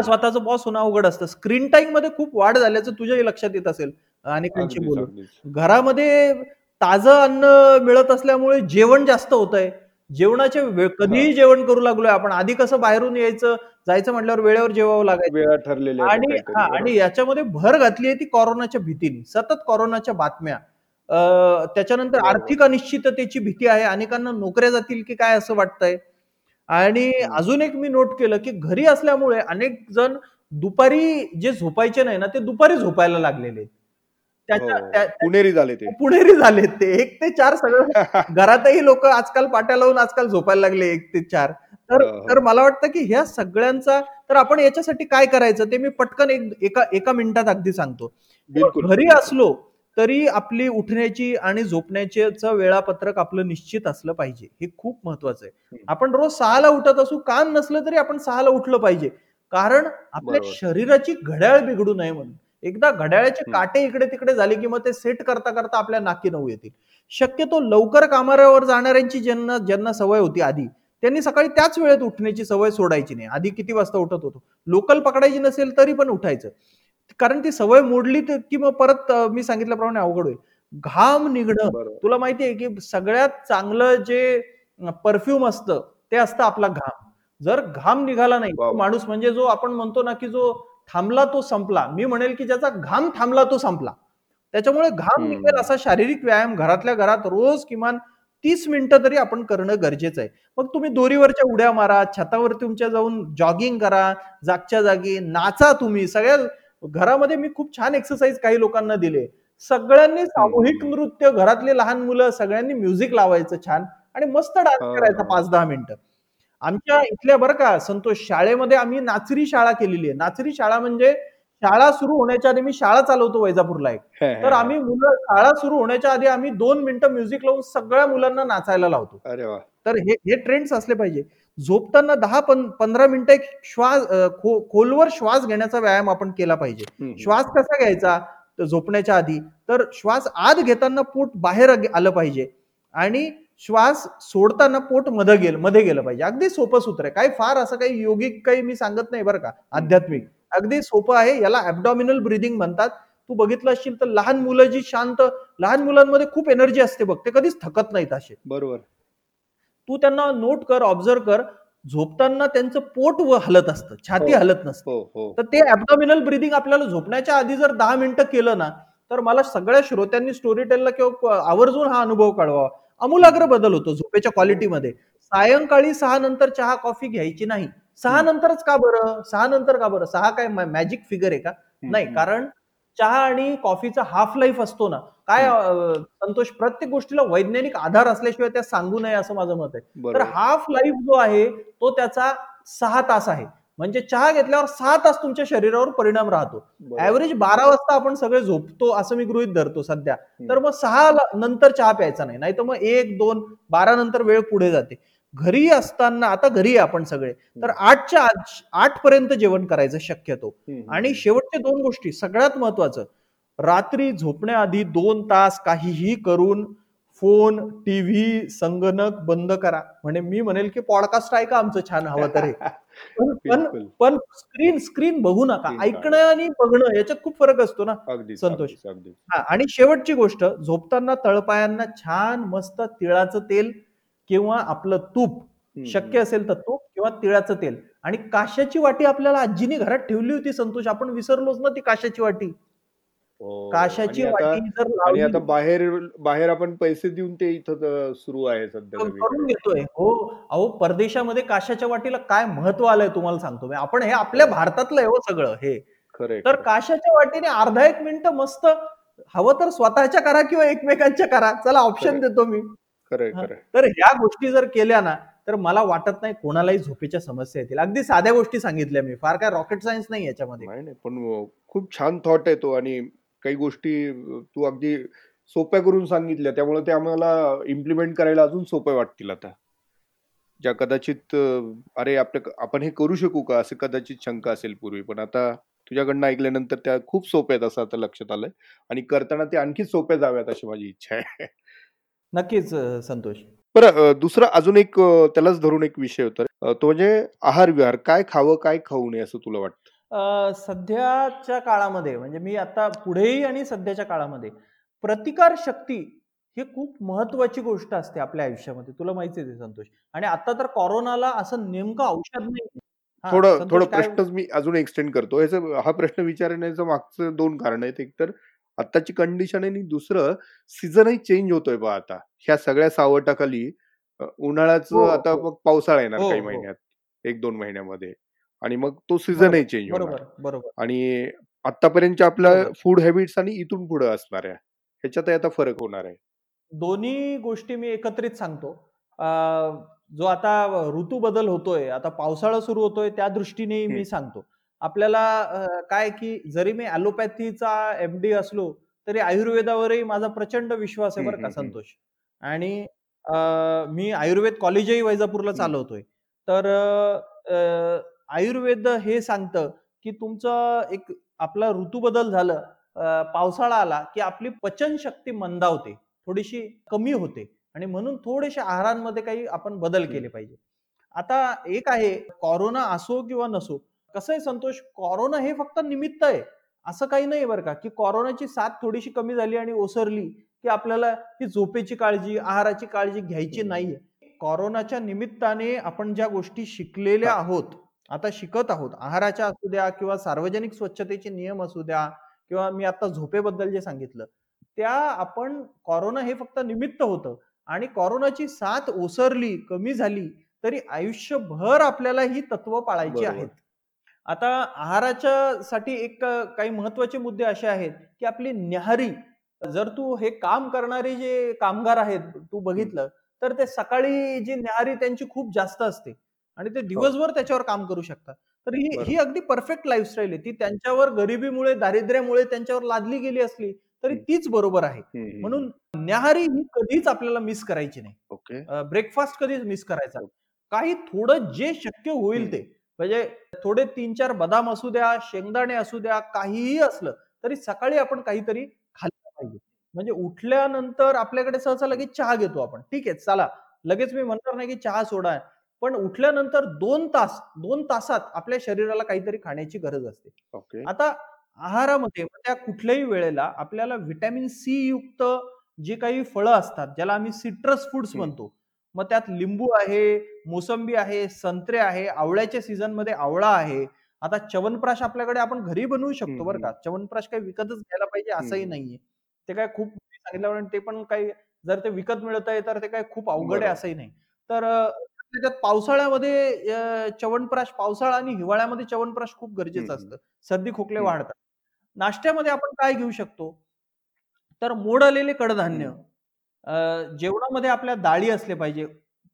स्वतःचं बॉस होणं अवघड असतं. स्क्रीन टाइममध्ये खूप वाढ झाल्याचं तुझ्याही लक्षात येत असेल अनेकांशी अगदीच, बोलून. घरामध्ये ताजं अन्न मिळत असल्यामुळे जेवण जास्त होत आहे जेवणाचे कधीही. जेवण करू लागलोय आपण. आधी कसं बाहेरून यायचं जायचं म्हटल्यावर वेळेवर जेवावं लागायचं. आणि हा. आणि याच्यामध्ये भर घातली आहे ती कोरोनाच्या भीतीने. सतत कोरोनाच्या बातम्या. त्याच्यानंतर. आर्थिक अनिश्चिततेची भीती आहे. अनेकांना नोकऱ्या जातील की काय असं वाटतंय? आणि. अजून एक मी नोट केलं की घरी असल्यामुळे अनेक जण दुपारी जे झोपायचे नाही ना ते दुपारी झोपायला लागलेले आहेत. त्याच्या हो. पुणेरी झाले ते पुणेरी झाले ते एक ते चार सगळं घरातही लोक आजकाल पाट्या लावून आजकाल झोपायला लागले एक ते चार तर हो, हो. तर मला वाटतं की ह्या सगळ्यांचा तर आपण याच्यासाठी काय करायचं ते मी पटकन एक एका एका मिनिटात अगदी सांगतो घरी असलो तरी आपली उठण्याची आणि झोपण्याचं वेळापत्रक आपलं निश्चित असलं पाहिजे. हे खूप महत्वाचं आहे. आपण रोज सहाला उठत असू काम नसलं तरी आपण सहाला उठलं पाहिजे. कारण आपल्या. शरीराची घड्याळ बिघडू नये म्हणून. एकदा घड्याळाचे. काटे इकडे तिकडे झाले की मग ते सेट करता करता आपल्या नाकी नऊ येतील. शक्यतो लवकर कामावर जाणाऱ्यांची ज्यांना ज्यांना सवय होती आधी त्यांनी सकाळी त्याच वेळेत उठण्याची सवय सोडायची नाही. आधी किती वाजता उठत होतो? लोकल पकडायची नसेल तरी पण उठायचं. कारण ती सवय मोडली तर की मग परत मी सांगितल्याप्रमाणे अवघड होईल. घाम निघणं तुला माहिती आहे की सगळ्यात चांगलं जे परफ्यूम असतं ते असतं आपला घाम. जर घाम निघाला नाही माणूस म्हणजे जो आपण म्हणतो ना की जो थांबला तो संपला. मी म्हणेल की ज्याचा घाम थांबला तो संपला. त्याच्यामुळे घाम. निघेल असा शारीरिक व्यायाम घरातल्या घरात रोज किमान तीस मिनिटं तरी आपण करणं गरजेचं आहे. मग तुम्ही दोरीवरच्या उड्या मारा छतावर तुमच्या जाऊन जॉगिंग करा जागच्या जागी नाचा तुम्ही. सगळ्या घरामध्ये मी खूप छान एक्सरसाइज काही लोकांना दिले. सगळ्यांनी सामूहिक नृत्य घरातले लहान मुलं सगळ्यांनी म्युझिक लावायचं छान आणि मस्त डान्स हा, करायचा हा. पाच दहा मिनिटं. आमच्या इथल्या बरं का संतोष शाळेमध्ये आम्ही नाचरी शाळा केलेली आहे. नाचरी शाळा म्हणजे शाळा सुरू होण्याच्या आधी मी शाळा चालवतो वैजापूरला एक. तर आम्ही मुलं शाळा सुरू होण्याच्या आधी आम्ही दोन मिनिटं म्युझिक लावून सगळ्या मुलांना नाचायला लावतो. तर हे हे ट्रेंड्स असले पाहिजे. झोपताना दहा पंधरा मिनिटं एक श्वास खो खोलवर श्वास घेण्याचा व्यायाम आपण केला पाहिजे. श्वास कसा घ्यायचा? तर झोपण्याच्या आधी. तर श्वास आत घेताना पोट बाहेर आलं पाहिजे. आणि श्वास सोडताना पोटमध्ये गेलं मध्ये गेलं पाहिजे. अगदी सोपं सूत्र आहे. काही फार असं काही योगिक काही मी सांगत नाही बरं का. आध्यात्मिक. अगदी सोपं आहे. याला ऍबडॉमिनल ब्रिदिंग म्हणतात. तू बघितलं असशील तर लहान मुलं जी शांत लहान मुलांमध्ये खूप एनर्जी असते बघ. ते कधीच थकत नाहीत असे. बरोबर. तू त्यांना नोट कर ऑब्झर्व कर. झोपताना त्यांचं पोट व हलत असतं छाती हो. हलत नसतं. हो हो. तर ते ऍबडॉमिनल ब्रिदिंग आपल्याला झोपण्याच्या आधी जर दहा मिनिटं केलं ना तर मला सगळ्या श्रोत्यांनी स्टोरी टेलला किंवा आवर्जून हा अनुभव कळवा अमूलाग्र बदल होतो झोपेच्या क्वालिटीमध्ये सायंकाळी सहा नंतर चहा कॉफी घ्यायची नाही. सहा. नंतरच का बरं? सहा नंतर का बरं? सहा काय मॅजिक फिगर आहे का? नाही. कारण चहा आणि कॉफीचा हाफ लाईफ असतो ना काय संतोष प्रत्येक गोष्टीला वैज्ञानिक आधार असल्याशिवाय त्या सांगू नये असं माझं मत आहे. तर हाफ लाईफ जो आहे तो त्याचा सहा तास आहे. म्हणजे चहा घेतल्यावर सहा तास तुमच्या शरीरावर परिणाम राहतो. ऍव्हरेज बारा वाजता आपण सगळे झोपतो असं मी गृहित धरतो सध्या. तर मग सहा नंतर चहा प्यायचा नाही. नाही तर मग एक दोन बारा नंतर वेळ पुढे जाते. घरी असताना आता घरी आहे आपण सगळे. तर आठच्या आठ पर्यंत जेवण करायचं शक्यतो. आणि शेवटच्या दोन गोष्टी सगळ्यात महत्वाचं रात्री झोपण्याआधी दोन तास काहीही करून फोन टीव्ही संगणक बंद करा. म्हणे मी म्हणेल की पॉडकास्ट ऐका आमचं छान हवं तर. पण पण स्क्रीन स्क्रीन बघू नका. ऐकणं आणि बघणं याच्यात खूप फरक असतो ना? संतोष. हा आणि शेवटची गोष्ट झोपताना तळपायांना छान मस्त तिळाचं तेल किंवा आपलं तूप शक्य असेल तर तूप किंवा तिळाचं तेल. आणि काशाची वाटी आपल्याला आजीने घरात ठेवली होती संतोष. आपण विसरलोच ना ती काशाची वाटी. काशाची आणि आता- वाटी जर आणि लावली आता बाहेर बाहेर आपण पैसे देऊन ते इथं तर सुरू आहे सध्या करून सगळीकडे. घेतोय. हो अहो परदेशामध्ये काशाच्या वाटीला काय महत्त्व आलंय तुम्हाला सांगतो मी. आपण हे आपल्या भारतातलं आहे हो सगळं हे. खरंय तर खरंय. काशाच्या वाटीने अर्धा एक मिनिट मस्त हवं तर स्वतःच्या करा किंवा एकमेकांच्या करा. चला ऑप्शन खरंय. देतो मी. खरंय हा. खरंय. तर ह्या गोष्टी जर केल्या ना तर मला वाटत नाही कोणालाही झोपेच्या समस्या येतील. अगदी साध्या गोष्टी सांगितल्या मी. फार काय रॉकेट सायन्स नाही याच्यामध्ये. नाही नाही. पण खूप छान थॉट आहे तो आणि काही गोष्टी तू अगदी सोप्या करून सांगितल्या त्यामुळे ते आम्हाला इम्प्लिमेंट करायला अजून सोप्या वाटतील आता. ज्या कदाचित अरे आपल्या आपण हे करू शकू का? असे कदाचित शंका असेल पूर्वी पण आता तुझ्याकडनं ऐकल्यानंतर त्या खूप सोप्या आहेत असं आता लक्षात आलंय. आणि करताना ते आणखी सोप्या जाव्यात अशी माझी इच्छा आहे. नक्कीच संतोष. बरं दुसरा अजून एक त्यालाच धरून एक विषय होता. तो म्हणजे आहार विहार काय खावं काय खाऊ नये असं तुला वाटतं? सध्याच्या काळामध्ये म्हणजे मी आता पुढेही आणि सध्याच्या काळामध्ये प्रतिकार शक्ती ही खूप महत्वाची गोष्ट असते आपल्या आयुष्यामध्ये. तुला माहिती आहे संतोष. आणि आता तर कोरोनाला असं नेमकं औषध नाही थोडं थोडं प्रश्न मी अजून एक्सटेंड करतो. ह्याचं हा प्रश्न विचारण्याचं मागचं दोन कारण आहेत. एक तर आत्ताची कंडिशन आहे आणि दुसरं सीझनही चेंज होतोय बा आता. ह्या सगळ्या सावटाखाली उन्हाळ्याचं हो, आता हो. मग पावसाळा येणार हो, काही. महिन्यात. एक दोन महिन्यामध्ये. आणि मग तो सीझनही चेंज होणार. बरोबर बरोबर. आणि आतापर्यंतच्या आपल्या. फूड हॅबिट्स आणि इथून पुढे असणाऱ्या ह्याच्यातही आता फरक होणार आहे. दोन्ही गोष्टी मी एकत्रित सांगतो. जो आता ऋतू बदल होतोय आता पावसाळा सुरू होतोय त्या दृष्टीने मी. सांगतो. आपल्याला काय की जरी मी ॲलोपॅथीचा एम डी असलो तरी आयुर्वेदावरही माझा प्रचंड विश्वास आहे बरं का संतोष. आणि मी आयुर्वेद कॉलेजही वैजापूरला. चालवतोय. तर आयुर्वेद हे सांगतं की तुमचं एक आपला ऋतू बदल झालं पावसाळा आला की आपली पचनशक्ती मंदावते थोडीशी कमी होते आणि म्हणून थोडेसे आहारांमध्ये काही आपण बदल केले पाहिजे आता एक आहे कोरोना असो किंवा नसो कसं आहे संतोष कोरोना हे फक्त निमित्त आहे असं काही नाही बरं का की कोरोनाची साथ थोडीशी कमी झाली आणि ओसरली की आपल्याला ही झोपेची काळजी आहाराची काळजी घ्यायची. नाहीये कोरोनाच्या निमित्ताने आपण ज्या गोष्टी शिकलेल्या. आहोत आता शिकत आहोत. आहाराच्या असू द्या किंवा सार्वजनिक स्वच्छतेचे नियम असू द्या किंवा मी आता झोपेबद्दल जे सांगितलं त्या आपण कोरोना हे फक्त निमित्त होतं आणि कोरोनाची साथ ओसरली कमी झाली तरी आयुष्यभर आपल्याला ही तत्व पाळायची. आहेत. आता आहाराच्या साठी एक काही महत्त्वाचे मुद्दे असे आहेत की आपली न्याहारी जर तू हे काम करणारे जे कामगार आहेत तू बघितलं तर ते सकाळी जी न्याहारी त्यांची खूप जास्त असते. आणि ते दिवसभर त्याच्यावर काम करू शकतात. तर ही. ही अगदी परफेक्ट लाईफस्टाईल आहे. ती त्यांच्यावर गरिबीमुळे दारिद्र्यामुळे त्यांच्यावर लादली गेली असली तरी. तीच बरोबर आहे. म्हणून न्याहारी ही कधीच आपल्याला मिस करायची नाही. ओके. ब्रेकफास्ट कधीच मिस करायचा काही थोडं जे शक्य होईल ते म्हणजे थोडे तीन चार बदाम असू द्या शेंगदाणे असू द्या काहीही असलं तरी सकाळी आपण काहीतरी खाल्लं पाहिजे. म्हणजे उठल्यानंतर आपल्याकडे सहसा लगेच चहा घेतो आपण. ठीक आहे चला. लगेच मी म्हणणार नाही की चहा सोडा. पण उठल्यानंतर दोन तास दोन तासात आपल्या शरीराला काहीतरी खाण्याची गरज असते. ओके. आता आहारामध्ये त्या कुठल्याही वेळेला आपल्याला व्हिटॅमिन सी युक्त जी काही फळं असतात ज्याला आम्ही सिट्रस फूड्स. म्हणतो मग त्यात लिंबू आहे मोसंबी आहे संत्रे आहे आवळ्याच्या सीझनमध्ये आवळा आहे. आता च्यवनप्राश आपल्याकडे आपण घरी बनवू शकतो बरं का. च्यवनप्राश काही विकतच घ्यायला पाहिजे असंही. नाहीये. ते काय खूप सांगितल्याप्रमाणे ते पण काही जर ते विकत मिळत आहे तर ते काय खूप अवघड. आहे असंही नाही. तर त्याच्यात पावसाळ्यामध्ये अं, च्यवनप्राश पावसाळा आणि हिवाळ्यामध्ये च्यवनप्राश खूप गरजेचं. असतं. सर्दी खोकले. वाढतात. नाश्त्यामध्ये आपण काय घेऊ शकतो? तर मोड आलेले कडधान्य. जेवणामध्ये आपल्या डाळी असले पाहिजे.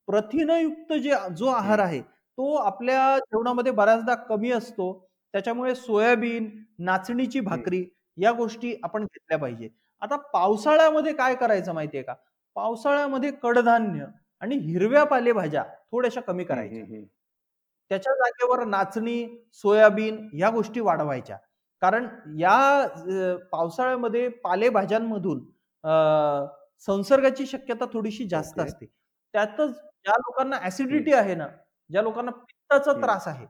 प्रथिनयुक्त जे जो आहार आहे तो आपल्या जेवणामध्ये बऱ्याचदा कमी असतो. त्याच्यामुळे सोयाबीन नाचणीची भाकरी या गोष्टी आपण घेतल्या पाहिजे. आता पावसाळ्यामध्ये काय करायचं माहितीये का? पावसाळ्यामध्ये कडधान्य आणि हिरव्या पालेभाज्या थोड्याशा कमी करायच्या. त्याच्या जागेवर नाचणी सोयाबीन या गोष्टी वाढवायच्या कारण या पावसाळ्यामध्ये पालेभाज्यांमधून अ, संसर्गाची शक्यता थोडीशी जास्त. असते त्यातच ज्या लोकांना ऍसिडिटी आहे ना ज्या लोकांना पित्ताचा. त्रास आहे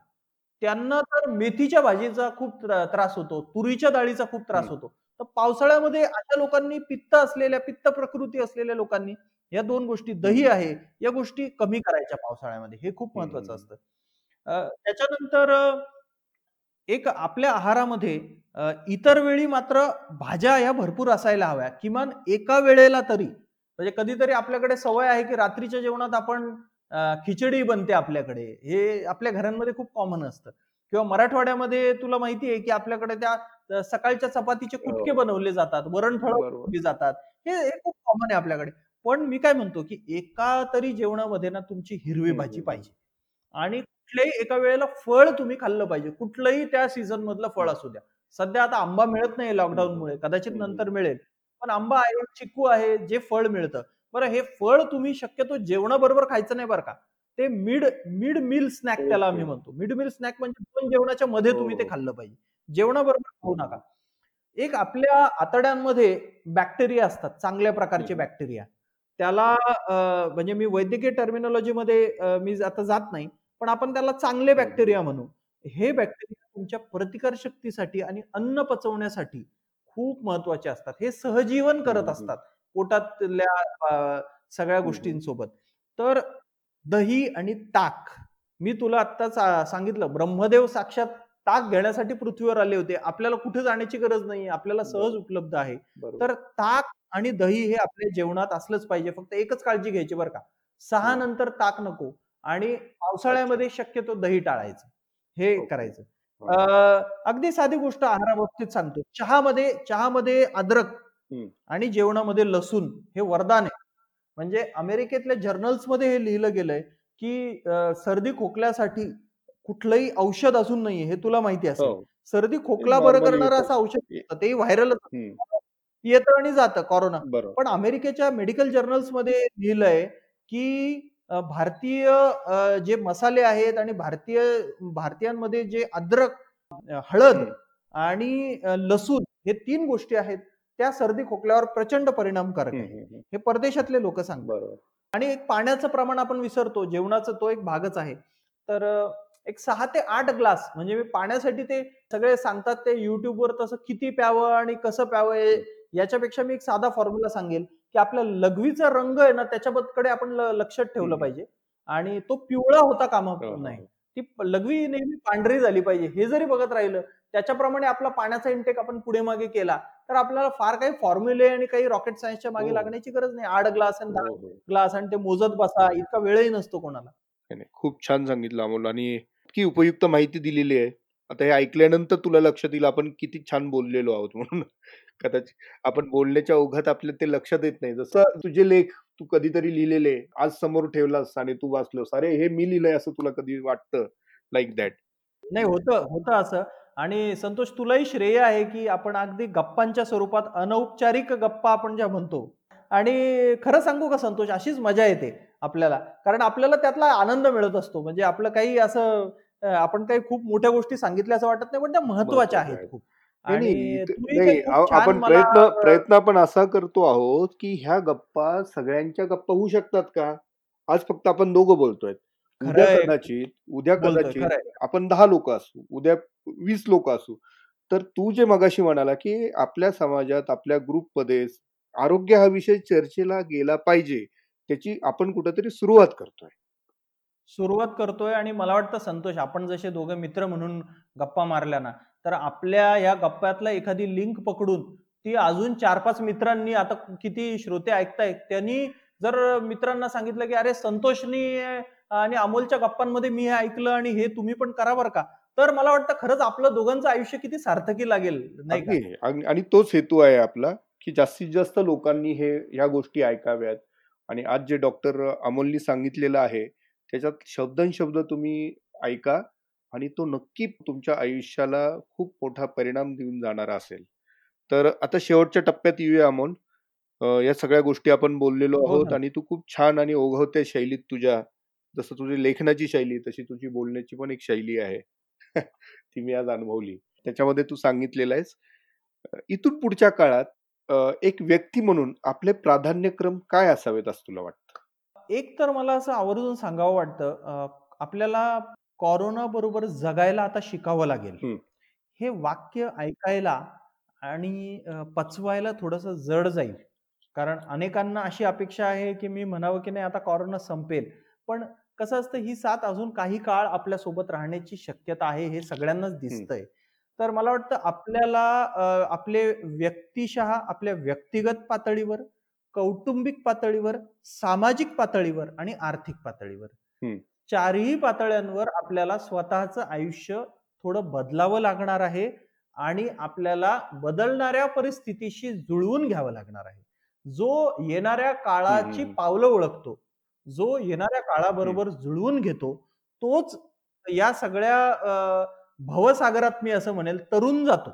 त्यांना तर मेथीच्या भाजीचा खूप त्रा- त्रास होतो तुरीच्या डाळीचा खूप त्रास. होतो तर पावसाळ्यामध्ये अशा लोकांनी पित्त असलेल्या पित्त प्रकृती असलेल्या लोकांनी या दोन गोष्टी दही आहे या गोष्टी कमी करायच्या पावसाळ्यामध्ये. हे खूप महत्वाचं. असतं. त्याच्यानंतर एक आपल्या आहारामध्ये इतर वेळी मात्र भाज्या या भरपूर असायला हव्या. किमान एका वेळेला तरी म्हणजे कधीतरी आपल्याकडे सवय आहे की रात्रीच्या जेवणात आपण खिचडी बनते आपल्याकडे. हे आपल्या घरांमध्ये खूप कॉमन असतं. किंवा मराठवाड्यामध्ये तुला माहिती आहे की आपल्याकडे त्या सकाळच्या चपातीचे कुटके हो. बनवले जातात वरणफळ. बनवली जातात. हे खूप कॉमन आहे आपल्याकडे. पण मी काय म्हणतो की एका तरी जेवणामध्ये ना तुमची हिरवी भाजी पाहिजे. आणि कुठल्याही एका वेळेला फळ तुम्ही खाल्लं पाहिजे. कुठलंही त्या सीझन मधलं फळ असू द्या. सध्या आता आंबा मिळत नाही लॉकडाऊन मुळे. कदाचित. नंतर मिळेल. पण आंबा आहे चिक्कू आहे जे फळ मिळतं. बरं हे फळ तुम्ही शक्यतो जेवणाबरोबर खायचं नाही बरं का. ते मिड मिड मिल स्नॅक त्याला आम्ही. म्हणतो. मिड मिल स्नॅक म्हणजे दोन जेवणाच्या मध्ये हो, तुम्ही ते हो. खाल्लं पाहिजे. जेवणाबरोबर खाऊ नका एक आपल्या आतड्यांमध्ये बॅक्टेरिया असतात चांगल्या प्रकारचे. बॅक्टेरिया त्याला म्हणजे मी वैद्यकीय टर्मिनॉलॉजी मध्ये अं, मी आता जात नाही पण आपण त्याला चांगले. बॅक्टेरिया म्हणू हे बॅक्टेरिया तुमच्या प्रतिकार शक्तीसाठी आणि अन्न पचवण्यासाठी खूप महत्त्वाचे असतात हे सहजीवन करत. असतात पोटातल्या सगळ्या. गोष्टींसोबत तर दही आणि ताक मी तुला आत्ताच सांगितलं ब्रह्मदेव साक्षात ताक घेण्यासाठी पृथ्वीवर आले होते. आपल्याला कुठे जाण्याची गरज नाही आपल्याला सहज. उपलब्ध आहे. तर ताक आणि दही हे आपल्या जेवणात असलंच पाहिजे. फक्त एकच काळजी घ्यायची बरं का. सहा. नंतर ताक नको आणि पावसाळ्यामध्ये शक्यतो दही टाळायचं. हे. करायचं. अगदी साधी गोष्ट आहाराबाबतीत सांगतो. चहामध्ये चहामध्ये अद्रक. आणि जेवणामध्ये लसूण हे वरदान आहे. म्हणजे अमेरिकेतल्या जर्नल्समध्ये हे लिहिलं गेलंय की सर्दी खोकल्यासाठी कुठलंही औषध अजून नाहीये हे तुला माहिती असेल हो. सर्दी खोकला बरं करणारं. असं औषध नसतं. तेही व्हायरल हं. येतं आणि जातं कोरोना. पण अमेरिकेच्या मेडिकल जर्नल्समध्ये लिहिलंय की भारतीय जे मसाले आहेत आणि भारतीय भारतीयांमध्ये जे अद्रक हळद. आणि लसूण हे तीन गोष्टी आहेत त्या सर्दी खोकल्यावर प्रचंड परिणामकारक हं, आहे हं, परदेशातले लोक सांगतात. आणि एक पाण्याचं प्रमाण आपण विसरतो जेवणाचा तो एक भागच आहे तर एक सहा ते आठ ग्लास म्हणजे मी पाण्यासाठी ते सगळे सांगतात ते युट्यूबवर तसं किती प्यावं आणि कसं प्यावं हे- याच्यापेक्षा मी एक साधा फॉर्म्युला सांगेल की आपल्या लघवीचा रंग आहे ना त्याच्याकडे आपण लक्षात ठेवलं. पाहिजे आणि तो पिवळा होता कामा हो, हो, नाही हो. ती लघवी नेहमी पांढरी झाली पाहिजे हे जरी बघत राहिलं त्याच्याप्रमाणे आपला पाण्याचा इंटेक आपण पुढे मागे केला तर आपल्याला फार काही फॉर्म्युले आणि काही रॉकेट सायन्सच्या मागे. लागण्याची गरज नाही आठ ग्लास आणि दहा. ग्लास आणि ते मोजत बसा इतका वेळही नसतो कोणाला. खूप छान सांगितलं अमोल आणि इतकी उपयुक्त माहिती दिलेली आहे. आता हे ऐकल्यानंतर तुला लक्षात येईल आपण किती छान बोललेलो आहोत म्हणून. कदाचित आपण बोलण्याच्या ओघात आपल्या ते लक्षात येत नाही. जसं तुझे लेख तू कधीतरी लिहिलेले आज समोर ठेवलास आणि तू वाचलोस. अरे हे मी लिहिलंय असं तुला कधी वाटतं? लाईक दॅट नाही होतं होतं असं. आणि संतोष तुलाही श्रेय आहे की आपण अगदी गप्पांच्या स्वरूपात अनौपचारिक गप्पा आपण ज्या म्हणतो. आणि खरं सांगू का संतोष? अशीच मजा येते. आपल्याला. कारण आपल्याला त्यातला आनंद मिळत असतो. म्हणजे आपलं काही असं आपण काही खूप मोठ्या गोष्टी सांगितल्या असं वाटत नाही पण त्या महत्त्वाच्या आहेत खूप. आणि आपण प्रयत्न प्रयत्न आपण असा करतो आहोत की ह्या गप्पा सगळ्यांच्या गप्पा होऊ शकतात का? आज फक्त आपण दोघं बोलतोय. उद्या. कदाचित उद्या कदाचित आपण दहा लोक असू उद्या वीस लोक असू. तर तू जे मगाशी म्हणाला की आपल्या समाजात आपल्या ग्रुपमध्ये आरोग्य हा विषय चर्चेला गेला पाहिजे. त्याची आपण कुठेतरी सुरुवात करतोय. सुरुवात करतोय आणि मला वाटतं संतोष आपण जसे दोघं मित्र म्हणून गप्पा मारल्या ना तर आपल्या या गप्प्यातला एखादी लिंक पकडून ती अजून चार पाच मित्रांनी आता किती श्रोते ऐकतायत त्यांनी जर मित्रांना सांगितलं की अरे संतोषनी आणि अमोलच्या गप्पांमध्ये मी हे ऐकलं आणि हे तुम्ही पण करा बरं का? तर मला वाटतं खरंच आपलं दोघांचं आयुष्य किती सार्थकी लागेल नाही आणि तोच हेतू आहे आपला की जास्तीत जास्त लोकांनी हे ह्या गोष्टी ऐकाव्यात. आणि आज जे डॉक्टर अमोलनी सांगितलेलं आहे त्याच्यात शब्दनशब्द तुम्ही ऐका आणि तो नक्की तुमच्या आयुष्याला खूप मोठा परिणाम देऊन जाणारा असेल. तर आता शेवटच्या टप्प्यात येऊया अमोल. या सगळ्या गोष्टी आपण बोललेलो हो आहोत. आणि तू खूप छान आणि ओघवत्या शैलीत तुझ्या जसं तुझी लेखनाची शैली तशी तुझी बोलण्याची पण एक शैली आहे. ती मी आज अनुभवली. त्याच्यामध्ये तू सांगितलेलं आहेस. इथून पुढच्या काळात अ, एक व्यक्ती म्हणून आपले प्राधान्यक्रम काय असावेत असं तुला वाटतं? एक तर मला असं आवर्जून सांगावं वाटतं अं, आपल्याला कोरोना बरोबर जगायला आता शिकावं लागेल. हं. हे वाक्य ऐकायला आणि अं, पचवायला थोडंसं जड जाईल. कारण अनेकांना अशी अपेक्षा आहे की मी म्हणावं की नाही आता कोरोना संपेल. पण कसं असतं ही साथ अजून काही काळ आपल्यासोबत राहण्याची शक्यता आहे हे सगळ्यांनाच दिसतंय. तर मला वाटतं आपल्याला अं, आपले व्यक्तिशः आपल्या व्यक्तिगत पातळीवर कौटुंबिक पातळीवर सामाजिक पातळीवर आणि आर्थिक पातळीवर. चारही पातळ्यांवर आपल्याला स्वतःचं आयुष्य थोडं बदलावं लागणार आहे आणि आपल्याला बदलणाऱ्या परिस्थितीशी जुळवून घ्यावं लागणार आहे जो येणाऱ्या काळाची. पावलं ओळखतो जो येणाऱ्या काळाबरोबर जुळवून घेतो तोच या सगळ्या अं, भवसागरात मी असं म्हणेल तरुण जातो.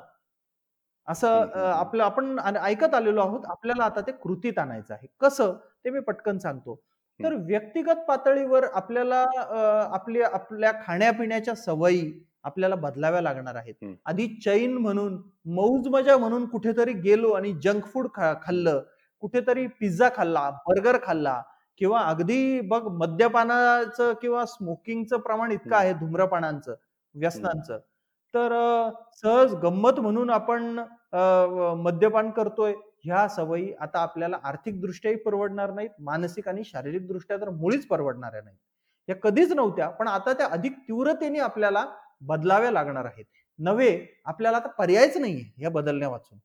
असं. आपलं आपण ऐकत आलेलो आहोत आपल्याला आता ते कृतीत आणायचं आहे. कसं? ते मी पटकन सांगतो. तर व्यक्तिगत पातळीवर आपल्याला अं, आपल्या खाण्यापिण्याच्या सवयी आपल्याला बदलाव्या लागणार आहेत. आधी चैन म्हणून मौज मजा म्हणून कुठेतरी गेलो आणि जंक फूड खाल्लं. कुठेतरी पिझ्झा खाल्ला बर्गर खाल्ला किंवा अगदी बघ मद्यपानाचं किंवा स्मोकिंगचं प्रमाण इतकं. आहे धूम्रपानांचं. व्यसनांचं. तर सहज गंमत म्हणून आपण मद्यपान करतोय ह्या सवयी आता आपल्याला आर्थिक दृष्ट्याही परवडणार नाहीत मानसिक आणि शारीरिक दृष्ट्या तर मुळीच परवडणाऱ्या नाहीत. या कधीच नव्हत्या पण आता त्या अधिक तीव्रतेने आपल्याला बदलाव्या लागणार आहेत. नव्हे आपल्याला आता पर्यायच नाहीये या बदलण्या वाचून.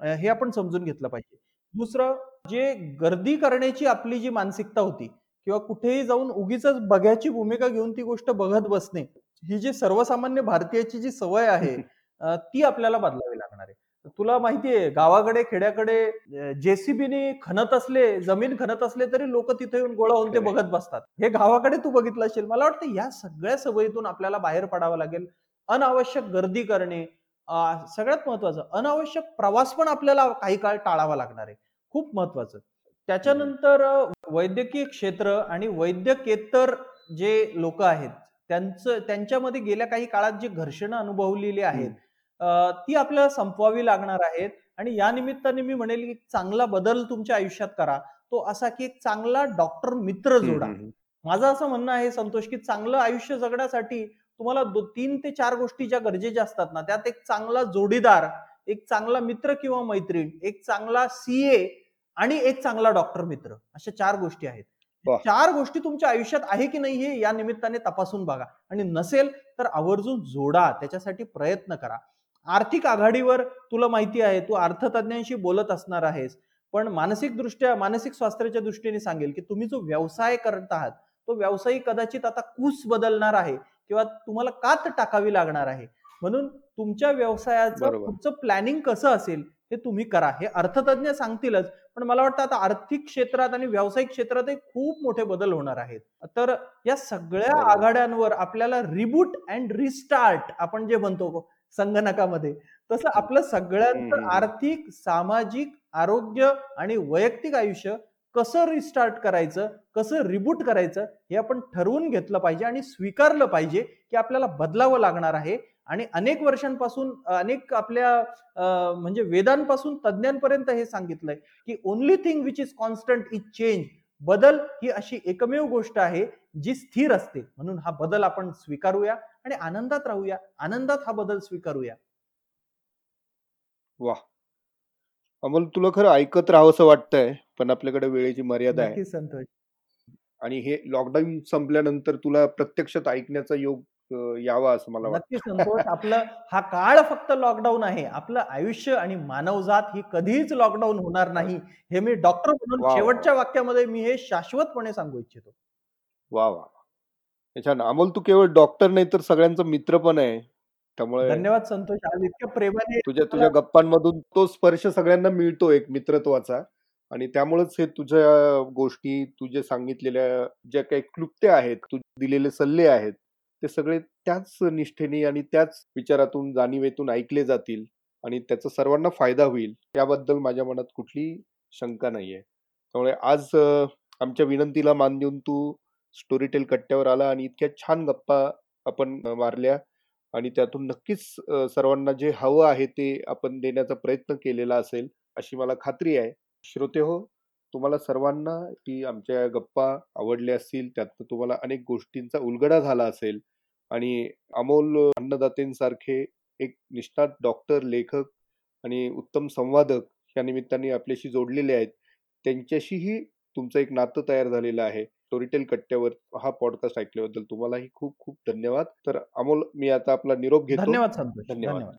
हे आपण समजून घेतलं पाहिजे. दुसरं जे गर्दी करण्याची आपली जी मानसिकता होती किंवा कुठेही जाऊन उगीच बघ्याची भूमिका घेऊन ती गोष्ट बघत बसणे ही जी सर्वसामान्य भारतीयाची जी सवय आहे ती आपल्याला बदलावी लागणार आहे. तुला माहितीये गावाकडे खेड्याकडे जेसीबीने खणत असले जमीन खणत असले तरी लोक तिथे येऊन गोळा होऊन ते. बघत बसतात. हे गावाकडे तू बघितलं असेल मला वाटतं या सगळ्या सवयीतून आपल्याला बाहेर पडावं लागेल. अनावश्यक गर्दी करणे सगळ्यात महत्वाचं अनावश्यक प्रवास पण आपल्याला काही काळ टाळावा लागणार आहे. खूप महत्वाचं त्याच्यानंतर वैद्यकीय क्षेत्र आणि वैद्यकेतर जे लोक आहेत त्यांचं त्यांच्यामध्ये गेल्या काही काळात जी घर्षणं अनुभवलेली आहेत ती आपल्याला संपवावी लागणार आहेत आणि या निमित्ताने मी म्हणेल की चांगला बदल तुमच्या आयुष्यात करा तो असा की एक चांगला डॉक्टर मित्र जोडा. माझं असं म्हणणं आहे संतोष की चांगलं आयुष्य जगण्यासाठी तुम्हाला दो तीन ते चार गोष्टी ज्या गरजेच्या असतात ना त्यात एक चांगला जोडीदार एक चांगला मित्र किंवा मैत्रीण एक चांगला सीए आणि एक चांगला डॉक्टर मित्र अशा चार गोष्टी आहेत. चार गोष्टी तुमच्या आयुष्यात आहे की नाही हे या निमित्ताने तपासून बघा. आणि नसेल तर आवर्जून जोडा. त्याच्यासाठी प्रयत्न करा. आर्थिक आघाडीवर तुला माहिती आहे तू अर्थतज्ञांशी बोलत असणार आहेस. पण मानसिक दृष्ट्या मानसिक स्वास्थ्याच्या दृष्टीने सांगेल की तुम्ही जो व्यवसाय करत आहात तो व्यवसाय कदाचित आता कूस बदलणार आहे किंवा तुम्हाला कात टाकावी लागणार आहे. म्हणून तुमच्या व्यवसायाचं. पुढचं प्लॅनिंग कसं असेल हे तुम्ही करा. हे अर्थतज्ञ सांगतीलच पण मला वाटतं आता आर्थिक क्षेत्रात आणि व्यावसायिक क्षेत्रातही खूप मोठे बदल होणार आहेत तर या सगळ्या. आघाड्यांवर आपल्याला रिबूट अँड रिस्टार्ट आपण जे म्हणतो संगणकामध्ये तसं आपलं सगळ्यांचं. आर्थिक सामाजिक आरोग्य आणि वैयक्तिक आयुष्य कसं रिस्टार्ट करायचं कसं रिबूट करायचं हे आपण ठरवून घेतलं पाहिजे आणि स्वीकारलं पाहिजे की आपल्याला बदलावं लागणार आहे आणि अनेक वर्षांपासून अनेक आपल्या म्हणजे वेदांपासून तज्ज्ञांपर्यंत हे सांगितलंय की only thing which is constant is change बदल ही अशी एकमेव गोष्ट आहे जी स्थिर असते. म्हणून हा बदल आपण स्वीकारूया आणि आनंदात राहूया. आनंदात हा बदल स्वीकारूया. वा अमोल तुला खरं ऐकत राहावंसं वाटतंय पण आपल्याकडे वेळेची मर्यादा आहे. संतोष. आणि हे लॉकडाऊन संपल्यानंतर तुला प्रत्यक्षात ऐकण्याचा योग यावा असं मला वाटतं. नक्कीच संतोष. आपलं हा काळ फक्त लॉकडाऊन आहे. आपलं आयुष्य आणि मानवजात ही कधीच लॉकडाऊन होणार नाही हे मी डॉक्टर म्हणून. शेवटच्या वाक्यामध्ये मी हे शाश्वतपणे सांगू इच्छितो. वा वा छान. अमोल तू केवळ डॉक्टर नाही तर सगळ्यांचा मित्र पण आहे. त्यामुळे धन्यवाद संतोष. आज इतक्या प्रेमाने तुझ्या तुझ्या गप्पांमधून तो स्पर्श सगळ्यांना मिळतो एक मित्रत्वाचा. आणि त्यामुळेच हे तुझ्या गोष्टी तुझे सांगितलेल्या ज्या काही क्लुप्त्या आहेत तू दिलेले सल्ले आहेत ते सगळे त्याच निष्ठेने आणि त्याच विचारातून जाणीवेतून ऐकले जातील आणि त्याचा सर्वांना फायदा होईल याबद्दल माझ्या मनात कुठली शंका नाही आहे त्यामुळे आज आमच्या विनंतीला मान देऊन तू स्टोरीटेल कट्ट्यावर आला आणि इतक्या छान गप्पा आपण मारल्या आणि त्यातून नक्कीच सर्वांना जे हवं आहे ते आपण देण्याचा प्रयत्न केलेला असेल अशी मला खात्री आहे. श्रोते हो तुम्हाला सर्वांना की आमच्या गप्पा आवडल्या असतील त्यात तुम्हाला अनेक गोष्टींचा उलगडा झाला असेल आणि अमोल अन्नदातेंसारखे एक निष्णात डॉक्टर लेखक आणि उत्तम संवादक या निमित्ताने आपल्याशी जोडलेले आहेत. त्यांच्याशीही तुमचं एक नातं तयार झालेलं आहे. स्टोरीटेल कट्ट्यावर हा पॉडकास्ट ऐकल्याबद्दल तुम्हालाही खूप खूप धन्यवाद. तर अमोल मी आता आपला निरोप घेतो. धन्यवाद. धन्यवाद.